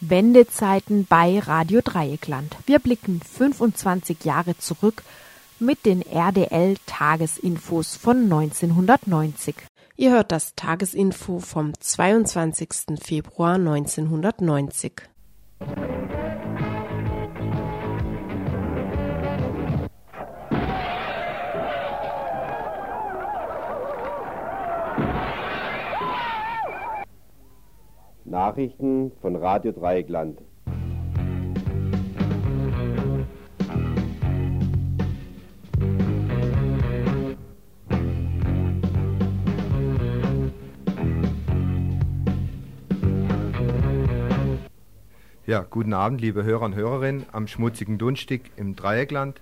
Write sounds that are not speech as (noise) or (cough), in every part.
Wendezeiten bei Radio Dreieckland. Wir blicken 25 Jahre zurück mit den RDL-Tagesinfos von 1990. Ihr hört das Tagesinfo vom 22. Februar 1990. Nachrichten von Radio Dreieckland. Ja, guten Abend, liebe Hörer und Hörerinnen am schmutzigen Dunstig im Dreieckland.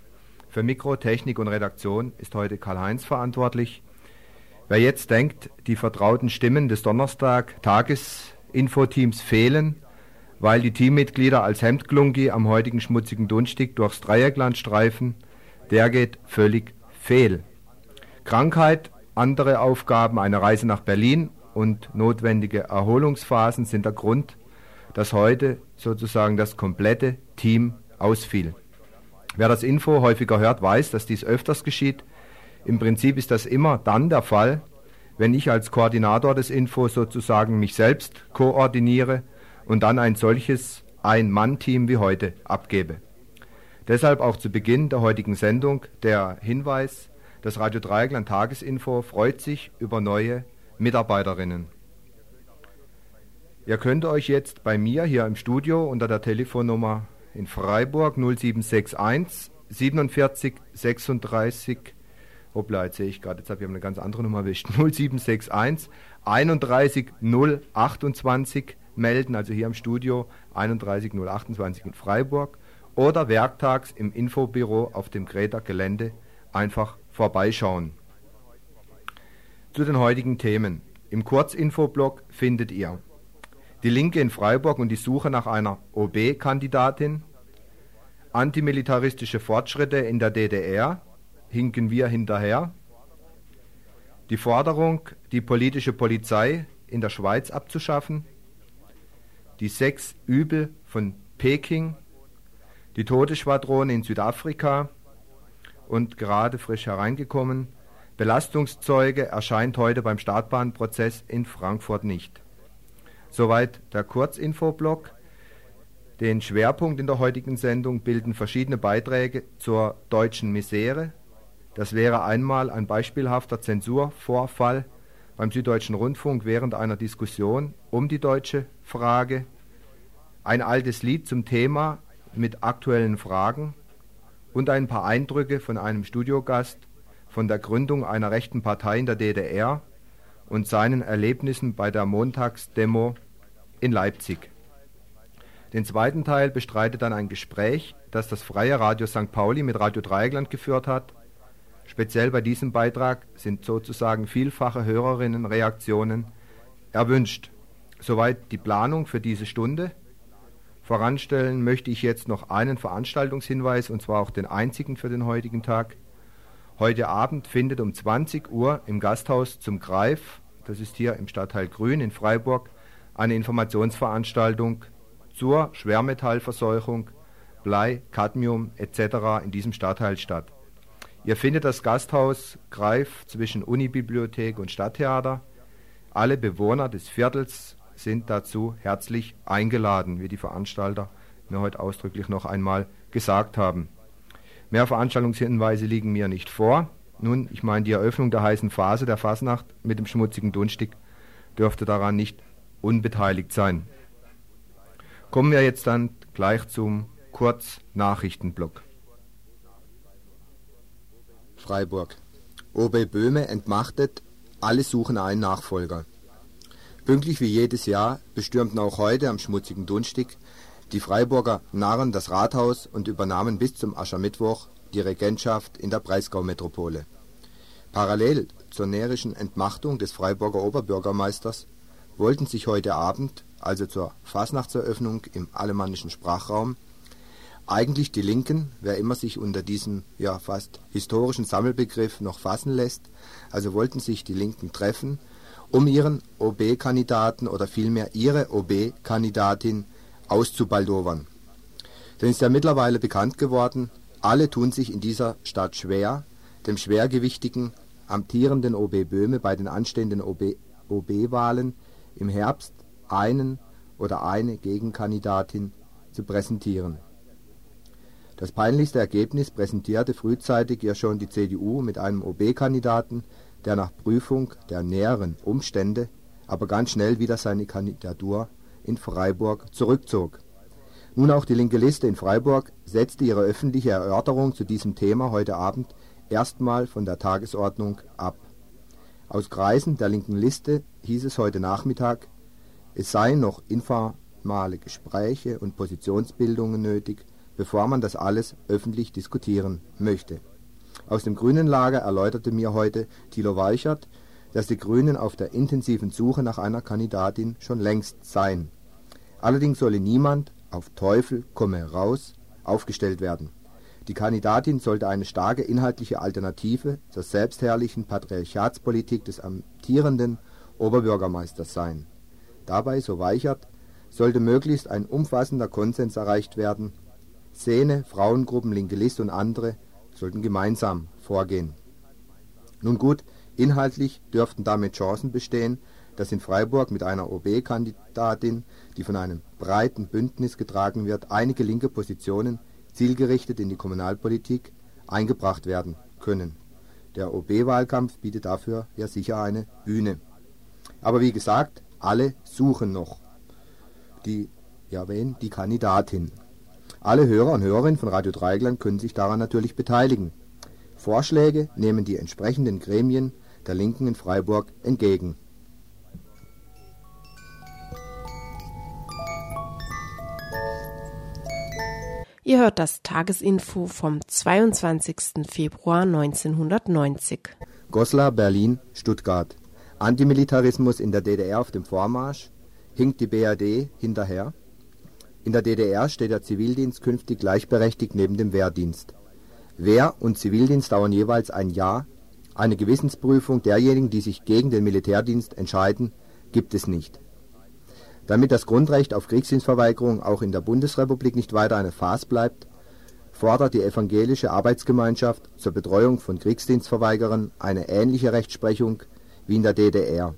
Für Mikro, Technik und Redaktion ist heute Karl-Heinz verantwortlich. Wer jetzt denkt, die vertrauten Stimmen des Donnerstag Tagesinfoteams fehlen, weil die Teammitglieder als Hemdglungi am heutigen schmutzigen Dunstig durchs Dreieckland streifen, der geht völlig fehl. Krankheit, andere Aufgaben, eine Reise nach Berlin und notwendige Erholungsphasen sind der Grund, dass heute sozusagen das komplette Team ausfiel. Wer das Info häufiger hört, weiß, dass dies öfters geschieht. Im Prinzip ist das immer dann der Fall, wenn ich als Koordinator des Info sozusagen mich selbst koordiniere und dann ein solches Ein-Mann-Team wie heute abgebe. Deshalb auch zu Beginn der heutigen Sendung der Hinweis, das Radio Dreieckland Tagesinfo freut sich über neue Mitarbeiterinnen. Ihr könnt euch jetzt bei mir hier im Studio unter der Telefonnummer in Freiburg 0761 47 36 Hoppla, jetzt sehe ich gerade, jetzt habe ich eine ganz andere Nummer erwischt. 0761 31 028 melden, also hier im Studio 31 028 in Freiburg oder werktags im Infobüro auf dem Greta Gelände einfach vorbeischauen. Zu den heutigen Themen. Im Kurzinfoblog findet ihr die Linke in Freiburg und die Suche nach einer OB-Kandidatin, antimilitaristische Fortschritte in der DDR, hinken wir hinterher, die Forderung, die politische Polizei in der Schweiz abzuschaffen, die sechs Übel von Peking, die Todesschwadrone in Südafrika und gerade frisch hereingekommen, Belastungszeuge erscheint heute beim Startbahnprozess in Frankfurt nicht. Soweit der Kurzinfoblock. Den Schwerpunkt in der heutigen Sendung bilden verschiedene Beiträge zur deutschen Misere. Das wäre einmal ein beispielhafter Zensurvorfall beim Süddeutschen Rundfunk während einer Diskussion um die deutsche Frage, ein altes Lied zum Thema mit aktuellen Fragen und ein paar Eindrücke von einem Studiogast von der Gründung einer rechten Partei in der DDR und seinen Erlebnissen bei der Montagsdemo in Leipzig. Den zweiten Teil bestreitet dann ein Gespräch, das das Freie Radio St. Pauli mit Radio Dreieckland geführt hat. Speziell bei diesem Beitrag sind sozusagen vielfache Hörerinnenreaktionen erwünscht. Soweit die Planung für diese Stunde. Voranstellen möchte ich jetzt noch einen Veranstaltungshinweis, und zwar auch den einzigen für den heutigen Tag. Heute Abend findet um 20 Uhr im Gasthaus zum Greif, das ist hier im Stadtteil Grün in Freiburg, eine Informationsveranstaltung zur Schwermetallverseuchung, Blei, Cadmium etc. in diesem Stadtteil statt. Ihr findet das Gasthaus Greif zwischen Unibibliothek und Stadttheater. Alle Bewohner des Viertels sind dazu herzlich eingeladen, wie die Veranstalter mir heute ausdrücklich noch einmal gesagt haben. Mehr Veranstaltungshinweise liegen mir nicht vor. Nun, ich meine, die Eröffnung der heißen Phase der Fasnacht mit dem schmutzigen Dunstig dürfte daran nicht unbeteiligt sein. Kommen wir jetzt dann gleich zum Kurznachrichtenblock. Freiburg. OB Böhme entmachtet, alle suchen einen Nachfolger. Pünktlich wie jedes Jahr bestürmten auch heute am schmutzigen Dunstig die Freiburger Narren das Rathaus und übernahmen bis zum Aschermittwoch die Regentschaft in der Breisgau-Metropole. Parallel zur närrischen Entmachtung des Freiburger Oberbürgermeisters wollten sich heute Abend, also zur Fasnachtseröffnung im alemannischen Sprachraum, eigentlich die Linken, wer immer sich unter diesem ja fast historischen Sammelbegriff noch fassen lässt, also wollten sich die Linken treffen, um ihren OB-Kandidaten oder vielmehr ihre OB-Kandidatin auszubaldowern. Denn es ist ja mittlerweile bekannt geworden, alle tun sich in dieser Stadt schwer, dem schwergewichtigen, amtierenden OB Böhme bei den anstehenden OB-Wahlen im Herbst einen oder eine Gegenkandidatin zu präsentieren. Das peinlichste Ergebnis präsentierte frühzeitig ja schon die CDU mit einem OB-Kandidaten, der nach Prüfung der näheren Umstände aber ganz schnell wieder seine Kandidatur in Freiburg zurückzog. Nun auch die linke Liste in Freiburg setzte ihre öffentliche Erörterung zu diesem Thema heute Abend erstmal von der Tagesordnung ab. Aus Kreisen der linken Liste hieß es heute Nachmittag, es seien noch informale Gespräche und Positionsbildungen nötig, bevor man das alles öffentlich diskutieren möchte. Aus dem grünen Lager erläuterte mir heute Thilo Weichert, dass die Grünen auf der intensiven Suche nach einer Kandidatin schon längst seien. Allerdings solle niemand auf Teufel komme raus aufgestellt werden. Die Kandidatin sollte eine starke inhaltliche Alternative zur selbstherrlichen Patriarchatspolitik des amtierenden Oberbürgermeisters sein. Dabei, so Weichert, sollte möglichst ein umfassender Konsens erreicht werden. Szene, Frauengruppen, Linke List und andere sollten gemeinsam vorgehen. Nun gut, inhaltlich dürften damit Chancen bestehen, dass in Freiburg mit einer OB-Kandidatin, die von einem breiten Bündnis getragen wird, einige linke Positionen zielgerichtet in die Kommunalpolitik eingebracht werden können. Der OB-Wahlkampf bietet dafür ja sicher eine Bühne. Aber wie gesagt, alle suchen noch die, ja wen, die Kandidatin. Alle Hörer und Hörerinnen von Radio Dreigland können sich daran natürlich beteiligen. Vorschläge nehmen die entsprechenden Gremien der Linken in Freiburg entgegen. Ihr hört das Tagesinfo vom 22. Februar 1990. Goslar, Berlin, Stuttgart. Antimilitarismus in der DDR auf dem Vormarsch. Hinkt die BRD hinterher? In der DDR steht der Zivildienst künftig gleichberechtigt neben dem Wehrdienst. Wehr und Zivildienst dauern jeweils ein Jahr. Eine Gewissensprüfung derjenigen, die sich gegen den Militärdienst entscheiden, gibt es nicht. Damit das Grundrecht auf Kriegsdienstverweigerung auch in der Bundesrepublik nicht weiter eine Farce bleibt, fordert die Evangelische Arbeitsgemeinschaft zur Betreuung von Kriegsdienstverweigerern eine ähnliche Rechtsprechung wie in der DDR.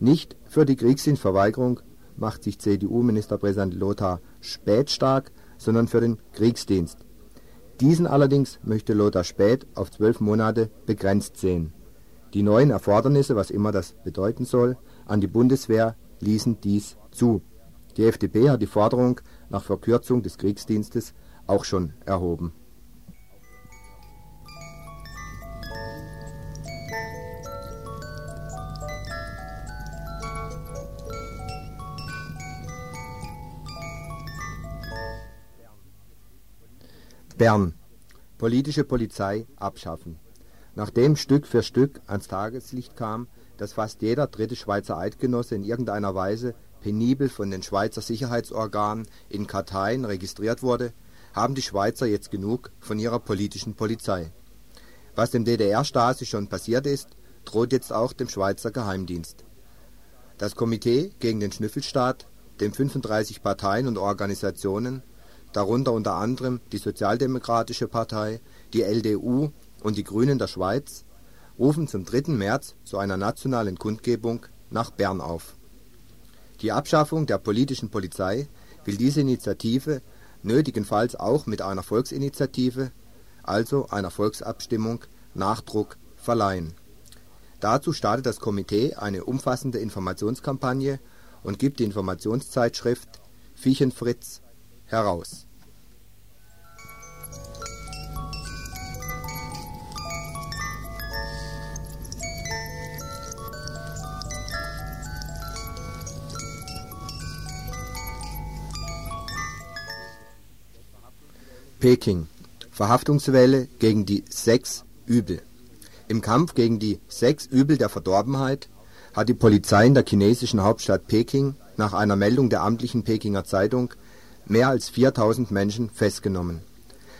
Nicht für die Kriegsdienstverweigerung macht sich CDU-Ministerpräsident Lothar Späth stark, sondern für den Kriegsdienst. Diesen allerdings möchte Lothar Späth auf zwölf Monate begrenzt sehen. Die neuen Erfordernisse, was immer das bedeuten soll, an die Bundeswehr ließen dies zu. Die FDP hat die Forderung nach Verkürzung des Kriegsdienstes auch schon erhoben. Bern. Politische Polizei abschaffen. Nachdem Stück für Stück ans Tageslicht kam, dass fast jeder dritte Schweizer Eidgenosse in irgendeiner Weise penibel von den Schweizer Sicherheitsorganen in Karteien registriert wurde, haben die Schweizer jetzt genug von ihrer politischen Polizei. Was dem DDR-Stasi schon passiert ist, droht jetzt auch dem Schweizer Geheimdienst. Das Komitee gegen den Schnüffelstaat, dem 35 Parteien und Organisationen, darunter unter anderem die Sozialdemokratische Partei, die LDU und die Grünen der Schweiz, rufen zum 3. März zu einer nationalen Kundgebung nach Bern auf. Die Abschaffung der politischen Polizei will diese Initiative nötigenfalls auch mit einer Volksinitiative, also einer Volksabstimmung, Nachdruck verleihen. Dazu startet das Komitee eine umfassende Informationskampagne und gibt die Informationszeitschrift Viechenfritz heraus. Peking. Verhaftungswelle gegen die sechs Übel. Im Kampf gegen die sechs Übel der Verdorbenheit hat die Polizei in der chinesischen Hauptstadt Peking nach einer Meldung der amtlichen Pekinger Zeitung mehr als 4000 Menschen festgenommen.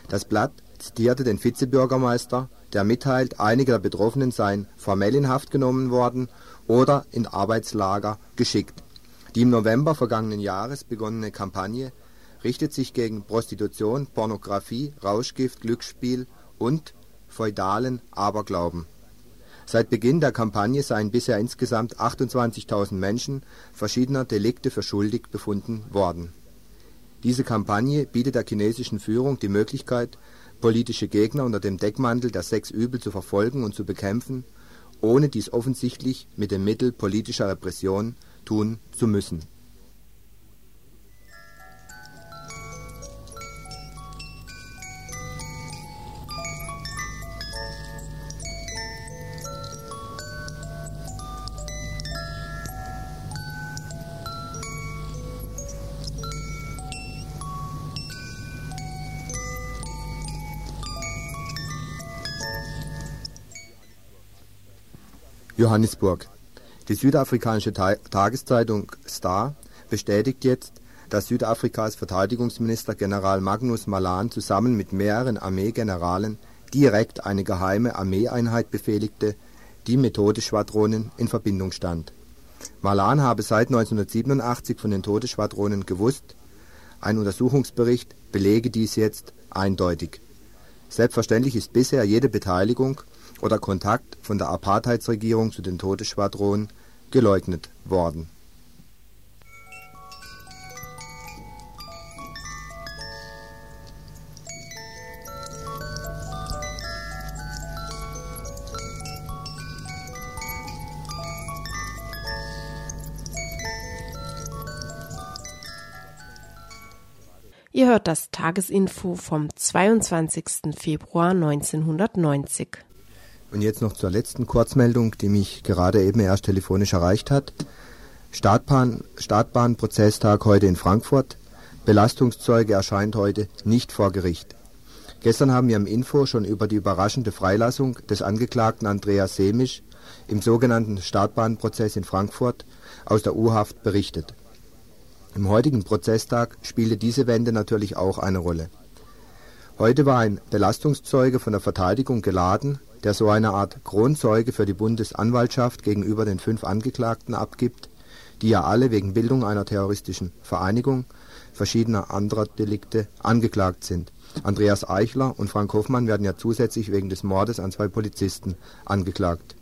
Das Blatt zitierte den Vizebürgermeister, der mitteilt, einige der Betroffenen seien formell in Haft genommen worden oder in Arbeitslager geschickt. Die im November vergangenen Jahres begonnene Kampagne richtet sich gegen Prostitution, Pornografie, Rauschgift, Glücksspiel und feudalen Aberglauben. Seit Beginn der Kampagne seien bisher insgesamt 28.000 Menschen verschiedener Delikte für schuldig befunden worden. Diese Kampagne bietet der chinesischen Führung die Möglichkeit, politische Gegner unter dem Deckmantel der sechs Übel zu verfolgen und zu bekämpfen, ohne dies offensichtlich mit dem Mittel politischer Repression tun zu müssen Johannesburg. Die südafrikanische Tageszeitung Star bestätigt jetzt, dass Südafrikas Verteidigungsminister General Magnus Malan zusammen mit mehreren Armeegeneralen direkt eine geheime Armeeeinheit befehligte, die mit Todesschwadronen in Verbindung stand. Malan habe seit 1987 von den Todesschwadronen gewusst, ein Untersuchungsbericht belege dies jetzt eindeutig. Selbstverständlich ist bisher jede Beteiligung oder Kontakt von der Apartheidsregierung zu den Todesschwadronen geleugnet worden. Ihr hört das Tagesinfo vom 22. Februar 1990. Und jetzt noch zur letzten Kurzmeldung, die mich gerade eben erst telefonisch erreicht hat. Startbahn, Startbahnprozesstag heute in Frankfurt. Belastungszeuge erscheint heute nicht vor Gericht. Gestern haben wir im Info schon über die überraschende Freilassung des Angeklagten Andreas Semisch im sogenannten Startbahnprozess in Frankfurt aus der U-Haft berichtet. Im heutigen Prozesstag spielte diese Wende natürlich auch eine Rolle. Heute war ein Belastungszeuge von der Verteidigung geladen, der so eine Art Kronzeuge für die Bundesanwaltschaft gegenüber den fünf Angeklagten abgibt, die ja alle wegen Bildung einer terroristischen Vereinigung verschiedener anderer Delikte angeklagt sind. Andreas Eichler und Frank Hoffmann werden ja zusätzlich wegen des Mordes an zwei Polizisten angeklagt.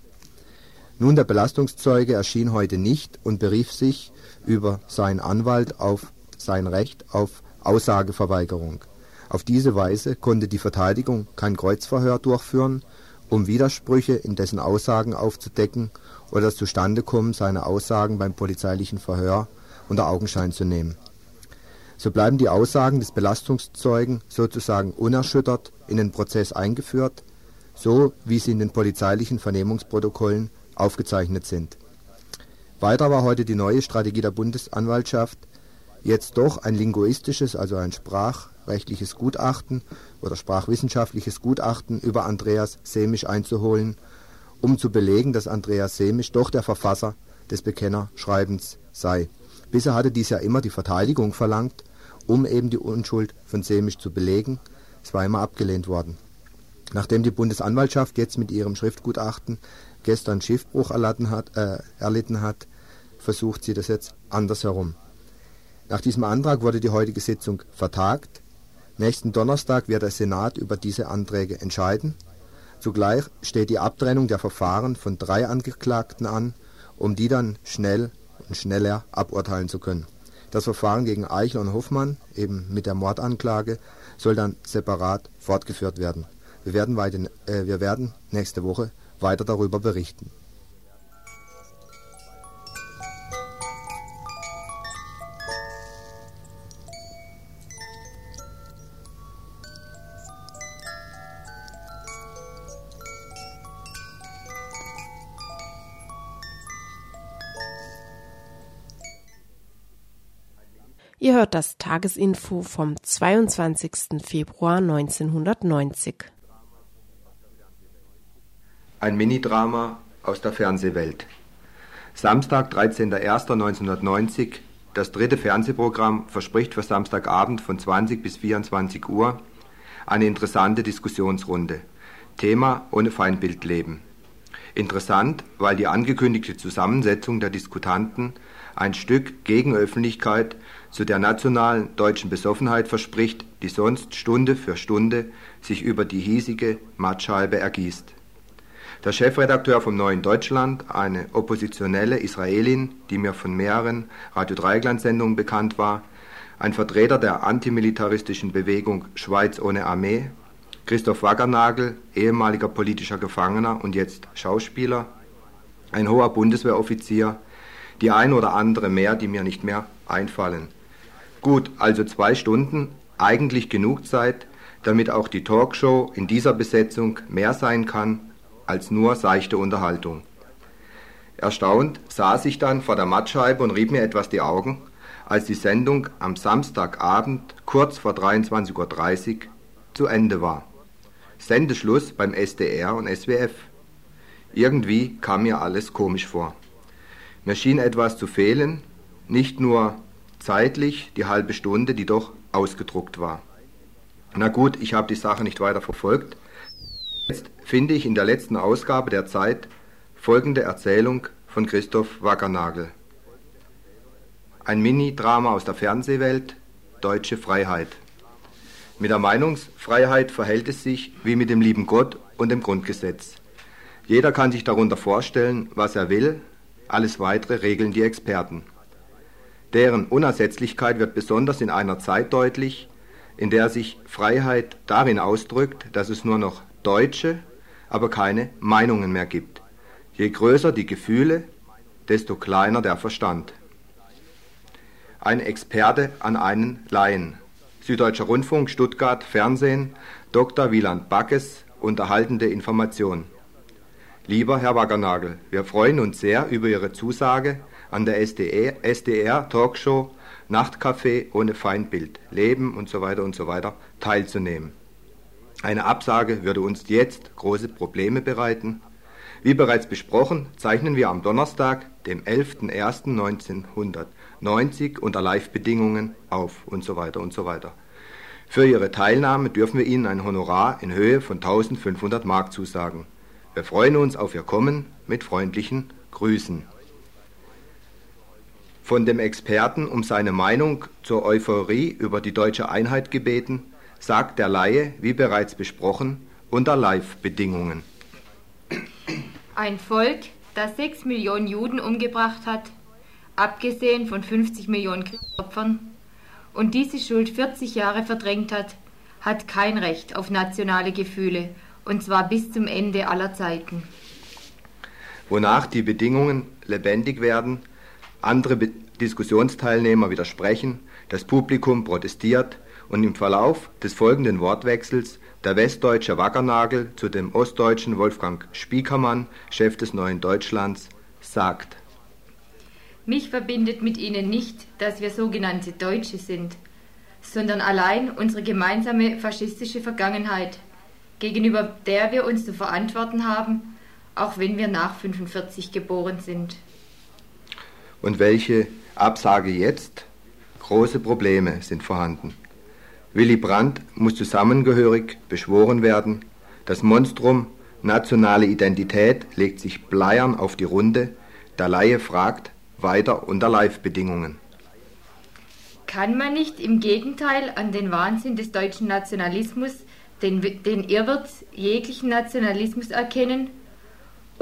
Nun, der Belastungszeuge erschien heute nicht und berief sich über seinen Anwalt auf sein Recht auf Aussageverweigerung. Auf diese Weise konnte die Verteidigung kein Kreuzverhör durchführen um Widersprüche in dessen Aussagen aufzudecken oder das Zustandekommen seiner Aussagen beim polizeilichen Verhör unter Augenschein zu nehmen. So bleiben die Aussagen des Belastungszeugen sozusagen unerschüttert in den Prozess eingeführt, so wie sie in den polizeilichen Vernehmungsprotokollen aufgezeichnet sind. Weiter war heute die neue Strategie der Bundesanwaltschaft, jetzt doch ein linguistisches, also ein sprachrechtliches Gutachten oder sprachwissenschaftliches Gutachten über Andreas Semisch einzuholen, um zu belegen, dass Andreas Semisch doch der Verfasser des Bekennerschreibens sei. Bisher hatte dies ja immer die Verteidigung verlangt, um eben die Unschuld von Semisch zu belegen. Es war immer abgelehnt worden. Nachdem die Bundesanwaltschaft jetzt mit ihrem Schriftgutachten gestern Schiffbruch erlitten hat, äh, erlitten hat, versucht sie das jetzt andersherum. Nach diesem Antrag wurde die heutige Sitzung vertagt. Nächsten Donnerstag wird der Senat über diese Anträge entscheiden. Zugleich steht die Abtrennung der Verfahren von drei Angeklagten an, um die dann schnell und schneller aburteilen zu können. Das Verfahren gegen Eichel und Hoffmann, eben mit der Mordanklage, soll dann separat fortgeführt werden. Wir werden, weiter, äh, wir werden nächste Woche weiter darüber berichten. Ihr hört das Tagesinfo vom 22. Februar 1990. Ein Minidrama aus der Fernsehwelt. Samstag, 13.01.1990. Das dritte Fernsehprogramm verspricht für Samstagabend von 20 bis 24 Uhr eine interessante Diskussionsrunde. Thema ohne Feindbild leben. Interessant, weil die angekündigte Zusammensetzung der Diskutanten ein Stück Gegenöffentlichkeit zu der nationalen deutschen Besoffenheit verspricht, die sonst Stunde für Stunde sich über die hiesige Mattscheibe ergießt. Der Chefredakteur vom Neuen Deutschland, eine oppositionelle Israelin, die mir von mehreren Radio Dreieckland-Sendungen bekannt war, ein Vertreter der antimilitaristischen Bewegung Schweiz ohne Armee, Christoph Waggernagel, ehemaliger politischer Gefangener und jetzt Schauspieler, ein hoher Bundeswehroffizier, die ein oder andere mehr, die mir nicht mehr einfallen. Gut, also zwei Stunden, eigentlich genug Zeit, damit auch die Talkshow in dieser Besetzung mehr sein kann als nur seichte Unterhaltung. Erstaunt saß ich dann vor der Mattscheibe und rieb mir etwas die Augen, als die Sendung am Samstagabend kurz vor 23.30 Uhr zu Ende war. Sendeschluss beim SDR und SWF. Irgendwie kam mir alles komisch vor. Mir schien etwas zu fehlen, nicht nur zeitlich die halbe Stunde, die doch ausgedruckt war. Na gut, ich habe die Sache nicht weiter verfolgt. Jetzt finde ich in der letzten Ausgabe der Zeit folgende Erzählung von Christoph Wackernagel. Ein Mini-Drama aus der Fernsehwelt, Deutsche Freiheit. Mit der Meinungsfreiheit verhält es sich wie mit dem lieben Gott und dem Grundgesetz. Jeder kann sich darunter vorstellen, was er will, alles weitere regeln die Experten. Deren Unersetzlichkeit wird besonders in einer Zeit deutlich, in der sich Freiheit darin ausdrückt, dass es nur noch Deutsche, aber keine Meinungen mehr gibt. Je größer die Gefühle, desto kleiner der Verstand. Ein Experte an einen Laien. Süddeutscher Rundfunk, Stuttgart, Fernsehen, Dr. Wieland Backes, unterhaltende Information. Lieber Herr Waggernagel, wir freuen uns sehr über Ihre Zusage, an der SDR, SDR Talkshow Nachtcafé ohne Feindbild, Leben und so weiter und so weiter teilzunehmen. Eine Absage würde uns jetzt große Probleme bereiten. Wie bereits besprochen, zeichnen wir am Donnerstag, dem 11.01.1990 unter Live-Bedingungen auf und so weiter und so weiter. Für Ihre Teilnahme dürfen wir Ihnen ein Honorar in Höhe von 1500 Mark zusagen. Wir freuen uns auf Ihr Kommen mit freundlichen Grüßen. Von dem Experten um seine Meinung zur Euphorie über die deutsche Einheit gebeten, sagt der Laie, wie bereits besprochen, unter Live-Bedingungen. Ein Volk, das sechs Millionen Juden umgebracht hat, abgesehen von 50 Millionen Kriegsopfern, und diese Schuld 40 Jahre verdrängt hat, hat kein Recht auf nationale Gefühle, und zwar bis zum Ende aller Zeiten. Wonach die Bedingungen lebendig werden, andere Diskussionsteilnehmer widersprechen, das Publikum protestiert, und im Verlauf des folgenden Wortwechsels der westdeutsche Wackernagel zu dem ostdeutschen Wolfgang Spiekermann, Chef des Neuen Deutschlands, sagt. Mich verbindet mit Ihnen nicht, dass wir sogenannte Deutsche sind, sondern allein unsere gemeinsame faschistische Vergangenheit, gegenüber der wir uns zu verantworten haben, auch wenn wir nach 45 geboren sind. Und welche Absage jetzt? Große Probleme sind vorhanden. Willy Brandt muss zusammengehörig beschworen werden. Das Monstrum nationale Identität legt sich bleiern auf die Runde. Der Laie fragt weiter unter Live-Bedingungen. Kann man nicht im Gegenteil an den Wahnsinn des deutschen Nationalismus, den, den Irrwitz jeglichen Nationalismus erkennen?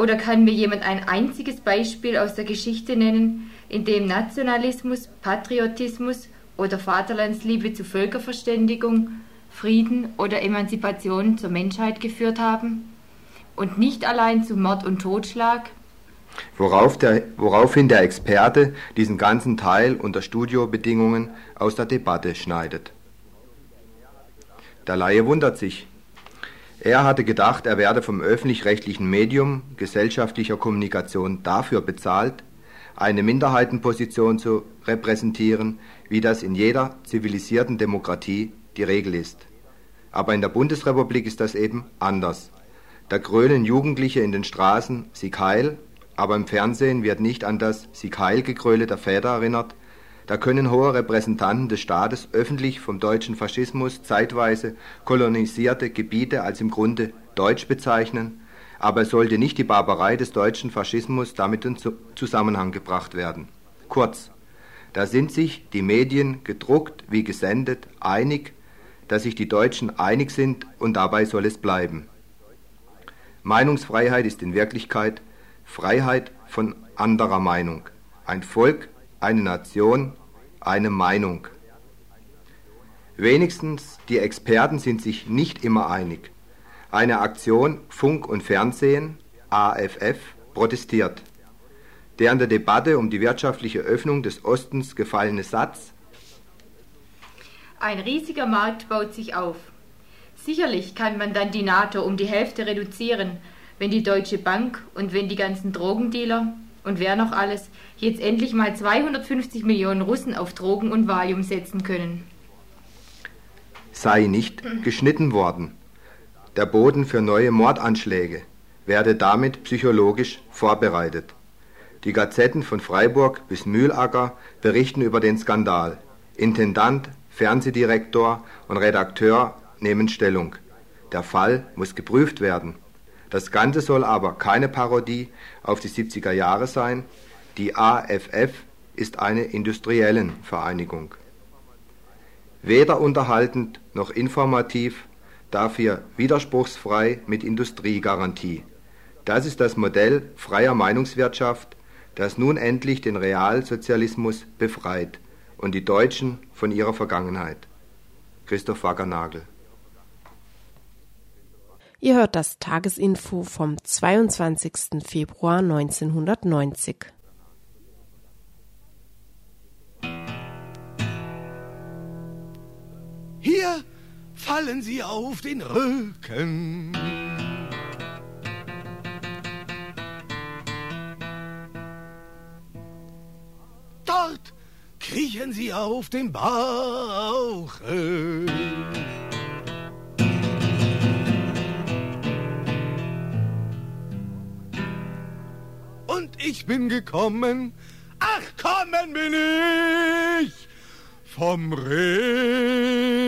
Oder kann mir jemand ein einziges Beispiel aus der Geschichte nennen, in dem Nationalismus, Patriotismus oder Vaterlandsliebe zu Völkerverständigung, Frieden oder Emanzipation zur Menschheit geführt haben und nicht allein zu Mord und Totschlag? Worauf der, woraufhin der Experte diesen ganzen Teil unter Studiobedingungen aus der Debatte schneidet. Der Laie wundert sich. Er hatte gedacht, er werde vom öffentlich-rechtlichen Medium gesellschaftlicher Kommunikation dafür bezahlt, eine Minderheitenposition zu repräsentieren, wie das in jeder zivilisierten Demokratie die Regel ist. Aber in der Bundesrepublik ist das eben anders. Da grölen Jugendliche in den Straßen Sieg Heil, aber im Fernsehen wird nicht an das Sieg Heil Gegröle der Väter erinnert. Da können hohe Repräsentanten des Staates öffentlich vom deutschen Faschismus zeitweise kolonisierte Gebiete als im Grunde deutsch bezeichnen, aber es sollte nicht die Barbarei des deutschen Faschismus damit in Zusammenhang gebracht werden. Kurz, da sind sich die Medien gedruckt wie gesendet einig, dass sich die Deutschen einig sind und dabei soll es bleiben. Meinungsfreiheit ist in Wirklichkeit Freiheit von anderer Meinung. Ein Volk, eine Nation, eine Meinung. Wenigstens die Experten sind sich nicht immer einig. Eine Aktion Funk und Fernsehen, AFF, protestiert. Der an der Debatte um die wirtschaftliche Öffnung des Ostens gefallene Satz Ein riesiger Markt baut sich auf. Sicherlich kann man dann die NATO um die Hälfte reduzieren, wenn die Deutsche Bank und wenn die ganzen Drogendealer und wer noch alles jetzt endlich mal 250 Millionen Russen auf Drogen und Valium setzen können. Sei nicht geschnitten worden. Der Boden für neue Mordanschläge werde damit psychologisch vorbereitet. Die Gazetten von Freiburg bis Mühlacker berichten über den Skandal. Intendant, Fernsehdirektor und Redakteur nehmen Stellung. Der Fall muss geprüft werden. Das Ganze soll aber keine Parodie auf die 70er Jahre sein. Die AFF ist eine industriellen Vereinigung. Weder unterhaltend noch informativ, dafür widerspruchsfrei mit Industriegarantie. Das ist das Modell freier Meinungswirtschaft, das nun endlich den Realsozialismus befreit und die Deutschen von ihrer Vergangenheit. Christoph Waggernagel Ihr hört das Tagesinfo vom 22. Februar 1990. Hier fallen sie auf den Rücken. Dort kriechen sie auf den Bauchen. Ich bin gekommen, ach kommen bin ich vom Regen.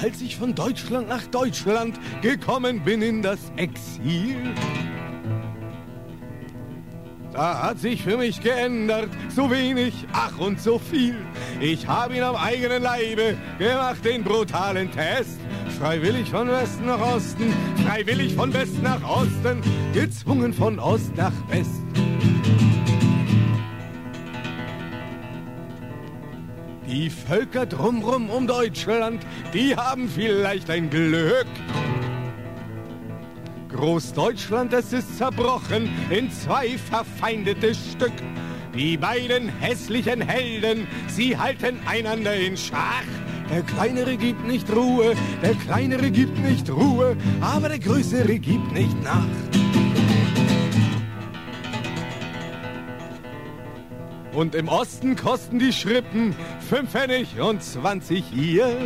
Als ich von Deutschland nach Deutschland gekommen bin in das Exil, da hat sich für mich geändert, so wenig, ach und so viel. Ich habe ihn am eigenen Leibe gemacht, den brutalen Test. Freiwillig von Westen nach Osten, freiwillig von West nach Osten, gezwungen von Ost nach West. Die Völker drumrum um Deutschland, die haben vielleicht ein Glück. Großdeutschland, es ist zerbrochen in zwei verfeindete Stück. Die beiden hässlichen Helden, sie halten einander in Schach. Der Kleinere gibt nicht Ruhe, der Kleinere gibt nicht Ruhe, aber der Größere gibt nicht nach. Und im Osten kosten die Schrippen fünf Pfennig und 20 hier.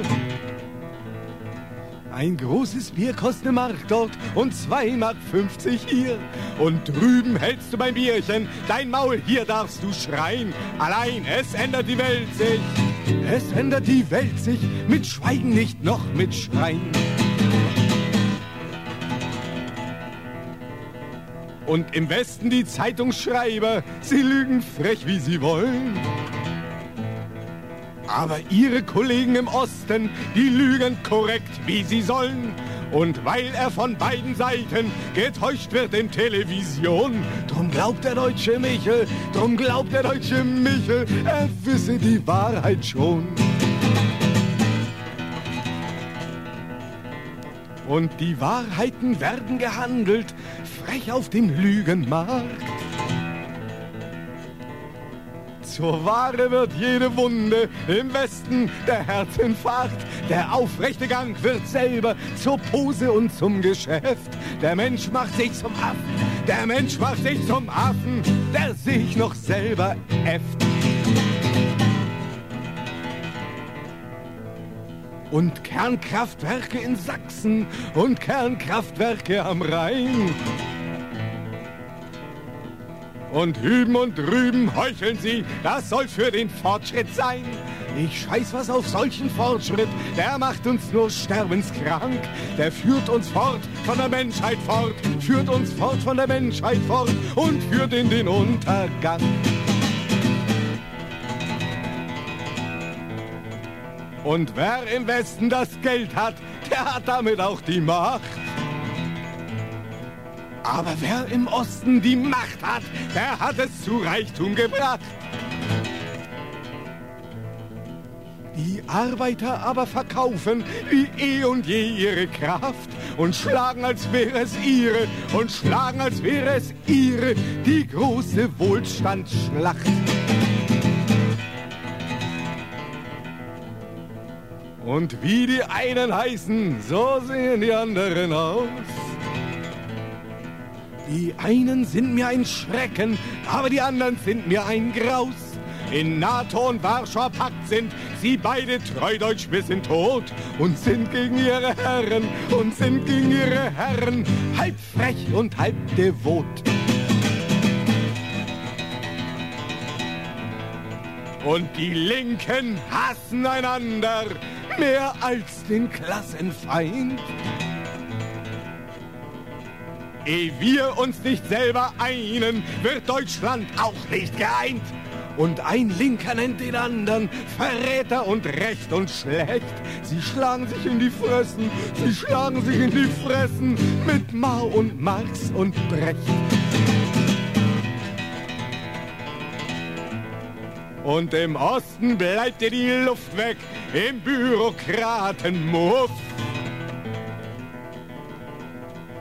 Ein großes Bier kostet eine Mark dort und zwei Mark 50 hier. Und drüben hältst du beim Bierchen dein Maul, hier darfst du schreien. Allein, es ändert die Welt sich. Es ändert die Welt sich mit Schweigen, nicht noch mit Schreien. Und im Westen die Zeitungsschreiber, sie lügen frech, wie sie wollen. Aber ihre Kollegen im Osten, die lügen korrekt, wie sie sollen. Und weil er von beiden Seiten getäuscht wird in Television, drum glaubt der deutsche Michel, drum glaubt der deutsche Michel, er wisse die Wahrheit schon. Und die Wahrheiten werden gehandelt, frech auf dem Lügenmarkt. Zur Ware wird jede Wunde im Westen der Herzinfarkt. Der aufrechte Gang wird selber zur Pose und zum Geschäft. Der Mensch macht sich zum Affen, der Mensch macht sich zum Affen, der sich noch selber äfft. Und Kernkraftwerke in Sachsen und Kernkraftwerke am Rhein. Und hüben und drüben heucheln sie, das soll für den Fortschritt sein. Ich scheiß was auf solchen Fortschritt, der macht uns nur sterbenskrank. Der führt uns fort von der Menschheit fort, führt uns fort von der Menschheit fort und führt in den Untergang. Und wer im Westen das Geld hat, der hat damit auch die Macht. Aber wer im Osten die Macht hat, der hat es zu Reichtum gebracht. Die Arbeiter aber verkaufen wie eh und je ihre Kraft und schlagen, als wäre es ihre und schlagen, als wäre es ihre, die große Wohlstandsschlacht. Und wie die einen heißen, so sehen die anderen aus. Die einen sind mir ein Schrecken, aber die anderen sind mir ein Graus. In NATO und Warschauer Pakt sind sie beide treudeutsch bis in Tod und sind gegen ihre Herren und sind gegen ihre Herren halb frech und halb devot. Und die Linken hassen einander mehr als den Klassenfeind. Ehe wir uns nicht selber einen, wird Deutschland auch nicht geeint. Und ein Linker nennt den anderen Verräter und recht und schlecht. Sie schlagen sich in die Fressen, sie schlagen sich in die Fressen mit Mao und Marx und Brecht. Und im Osten bleibt dir die Luft weg im Bürokratenmuff.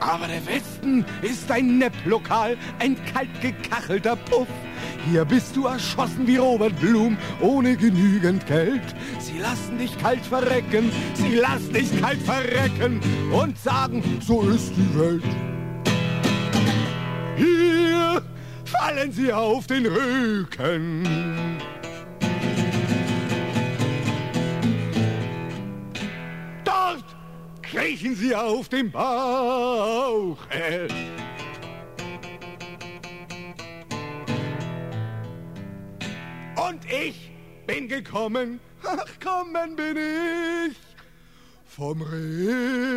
Aber der Westen ist ein Nepplokal, ein kalt gekachelter Puff. Hier bist du erschossen wie Robert Blum, ohne genügend Geld. Sie lassen dich kalt verrecken, sie lassen dich kalt verrecken und sagen, so ist die Welt. Hier fallen sie auf den Rücken. Kriechen sie auf dem Bauch. Und ich bin gekommen, ach (laughs) kommen bin ich vom Regen.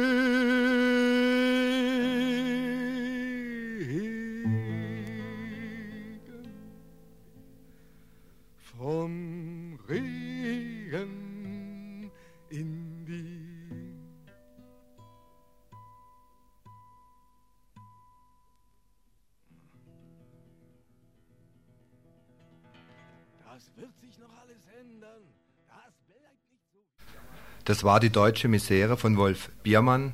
Das wird sich noch alles ändern. Das bleibt nicht so. Das war die deutsche Misere von Wolf Biermann,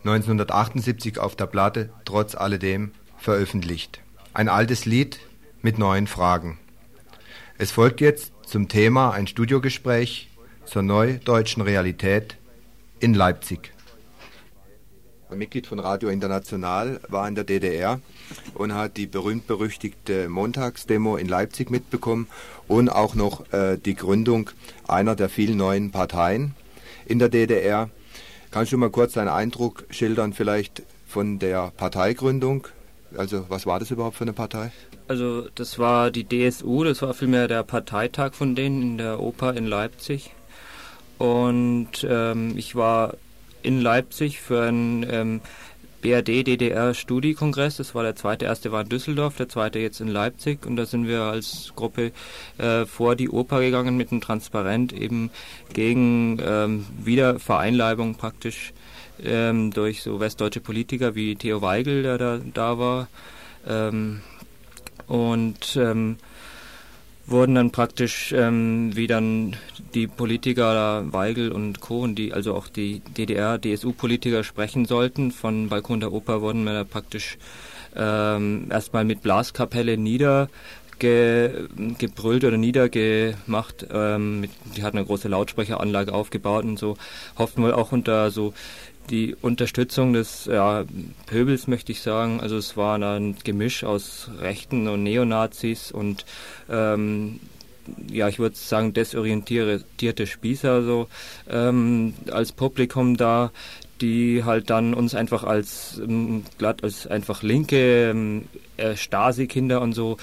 1978 auf der Platte Trotz alledem veröffentlicht. Ein altes Lied mit neuen Fragen. Es folgt jetzt zum Thema ein Studiogespräch zur neudeutschen Realität in Leipzig. Mitglied von Radio International war in der DDR und hat die berühmt-berüchtigte Montagsdemo in Leipzig mitbekommen und auch noch äh, die Gründung einer der vielen neuen Parteien in der DDR. Kannst du mal kurz deinen Eindruck schildern, vielleicht von der Parteigründung? Also, was war das überhaupt für eine Partei? Also, das war die DSU, das war vielmehr der Parteitag von denen in der Oper in Leipzig. Und ähm, ich war in Leipzig für einen ähm, BRD-DDR-Studiekongress. Das war der zweite. Erste war in Düsseldorf, der zweite jetzt in Leipzig. Und da sind wir als Gruppe äh, vor die Oper gegangen mit einem Transparent eben gegen ähm, Wiedervereinleibung praktisch ähm, durch so westdeutsche Politiker wie Theo Weigel, der da, da war. Ähm, und ähm, wurden dann praktisch, ähm, wie dann die Politiker Weigel und Co. und die, also auch die DDR-DSU-Politiker sprechen sollten, von Balkon der Oper wurden wir praktisch ähm, erstmal mit Blaskapelle nieder ge, gebrüllt oder niedergemacht. Ähm, mit, die hatten eine große Lautsprecheranlage aufgebaut und so hofften wir auch unter so die Unterstützung des ja, Pöbels, möchte ich sagen. Also es war ein Gemisch aus Rechten und Neonazis und ähm, ja, ich würde sagen, desorientierte Spießer so ähm, als Publikum da, die halt dann uns einfach als ähm, glatt als einfach linke ähm, äh, Stasi-Kinder und so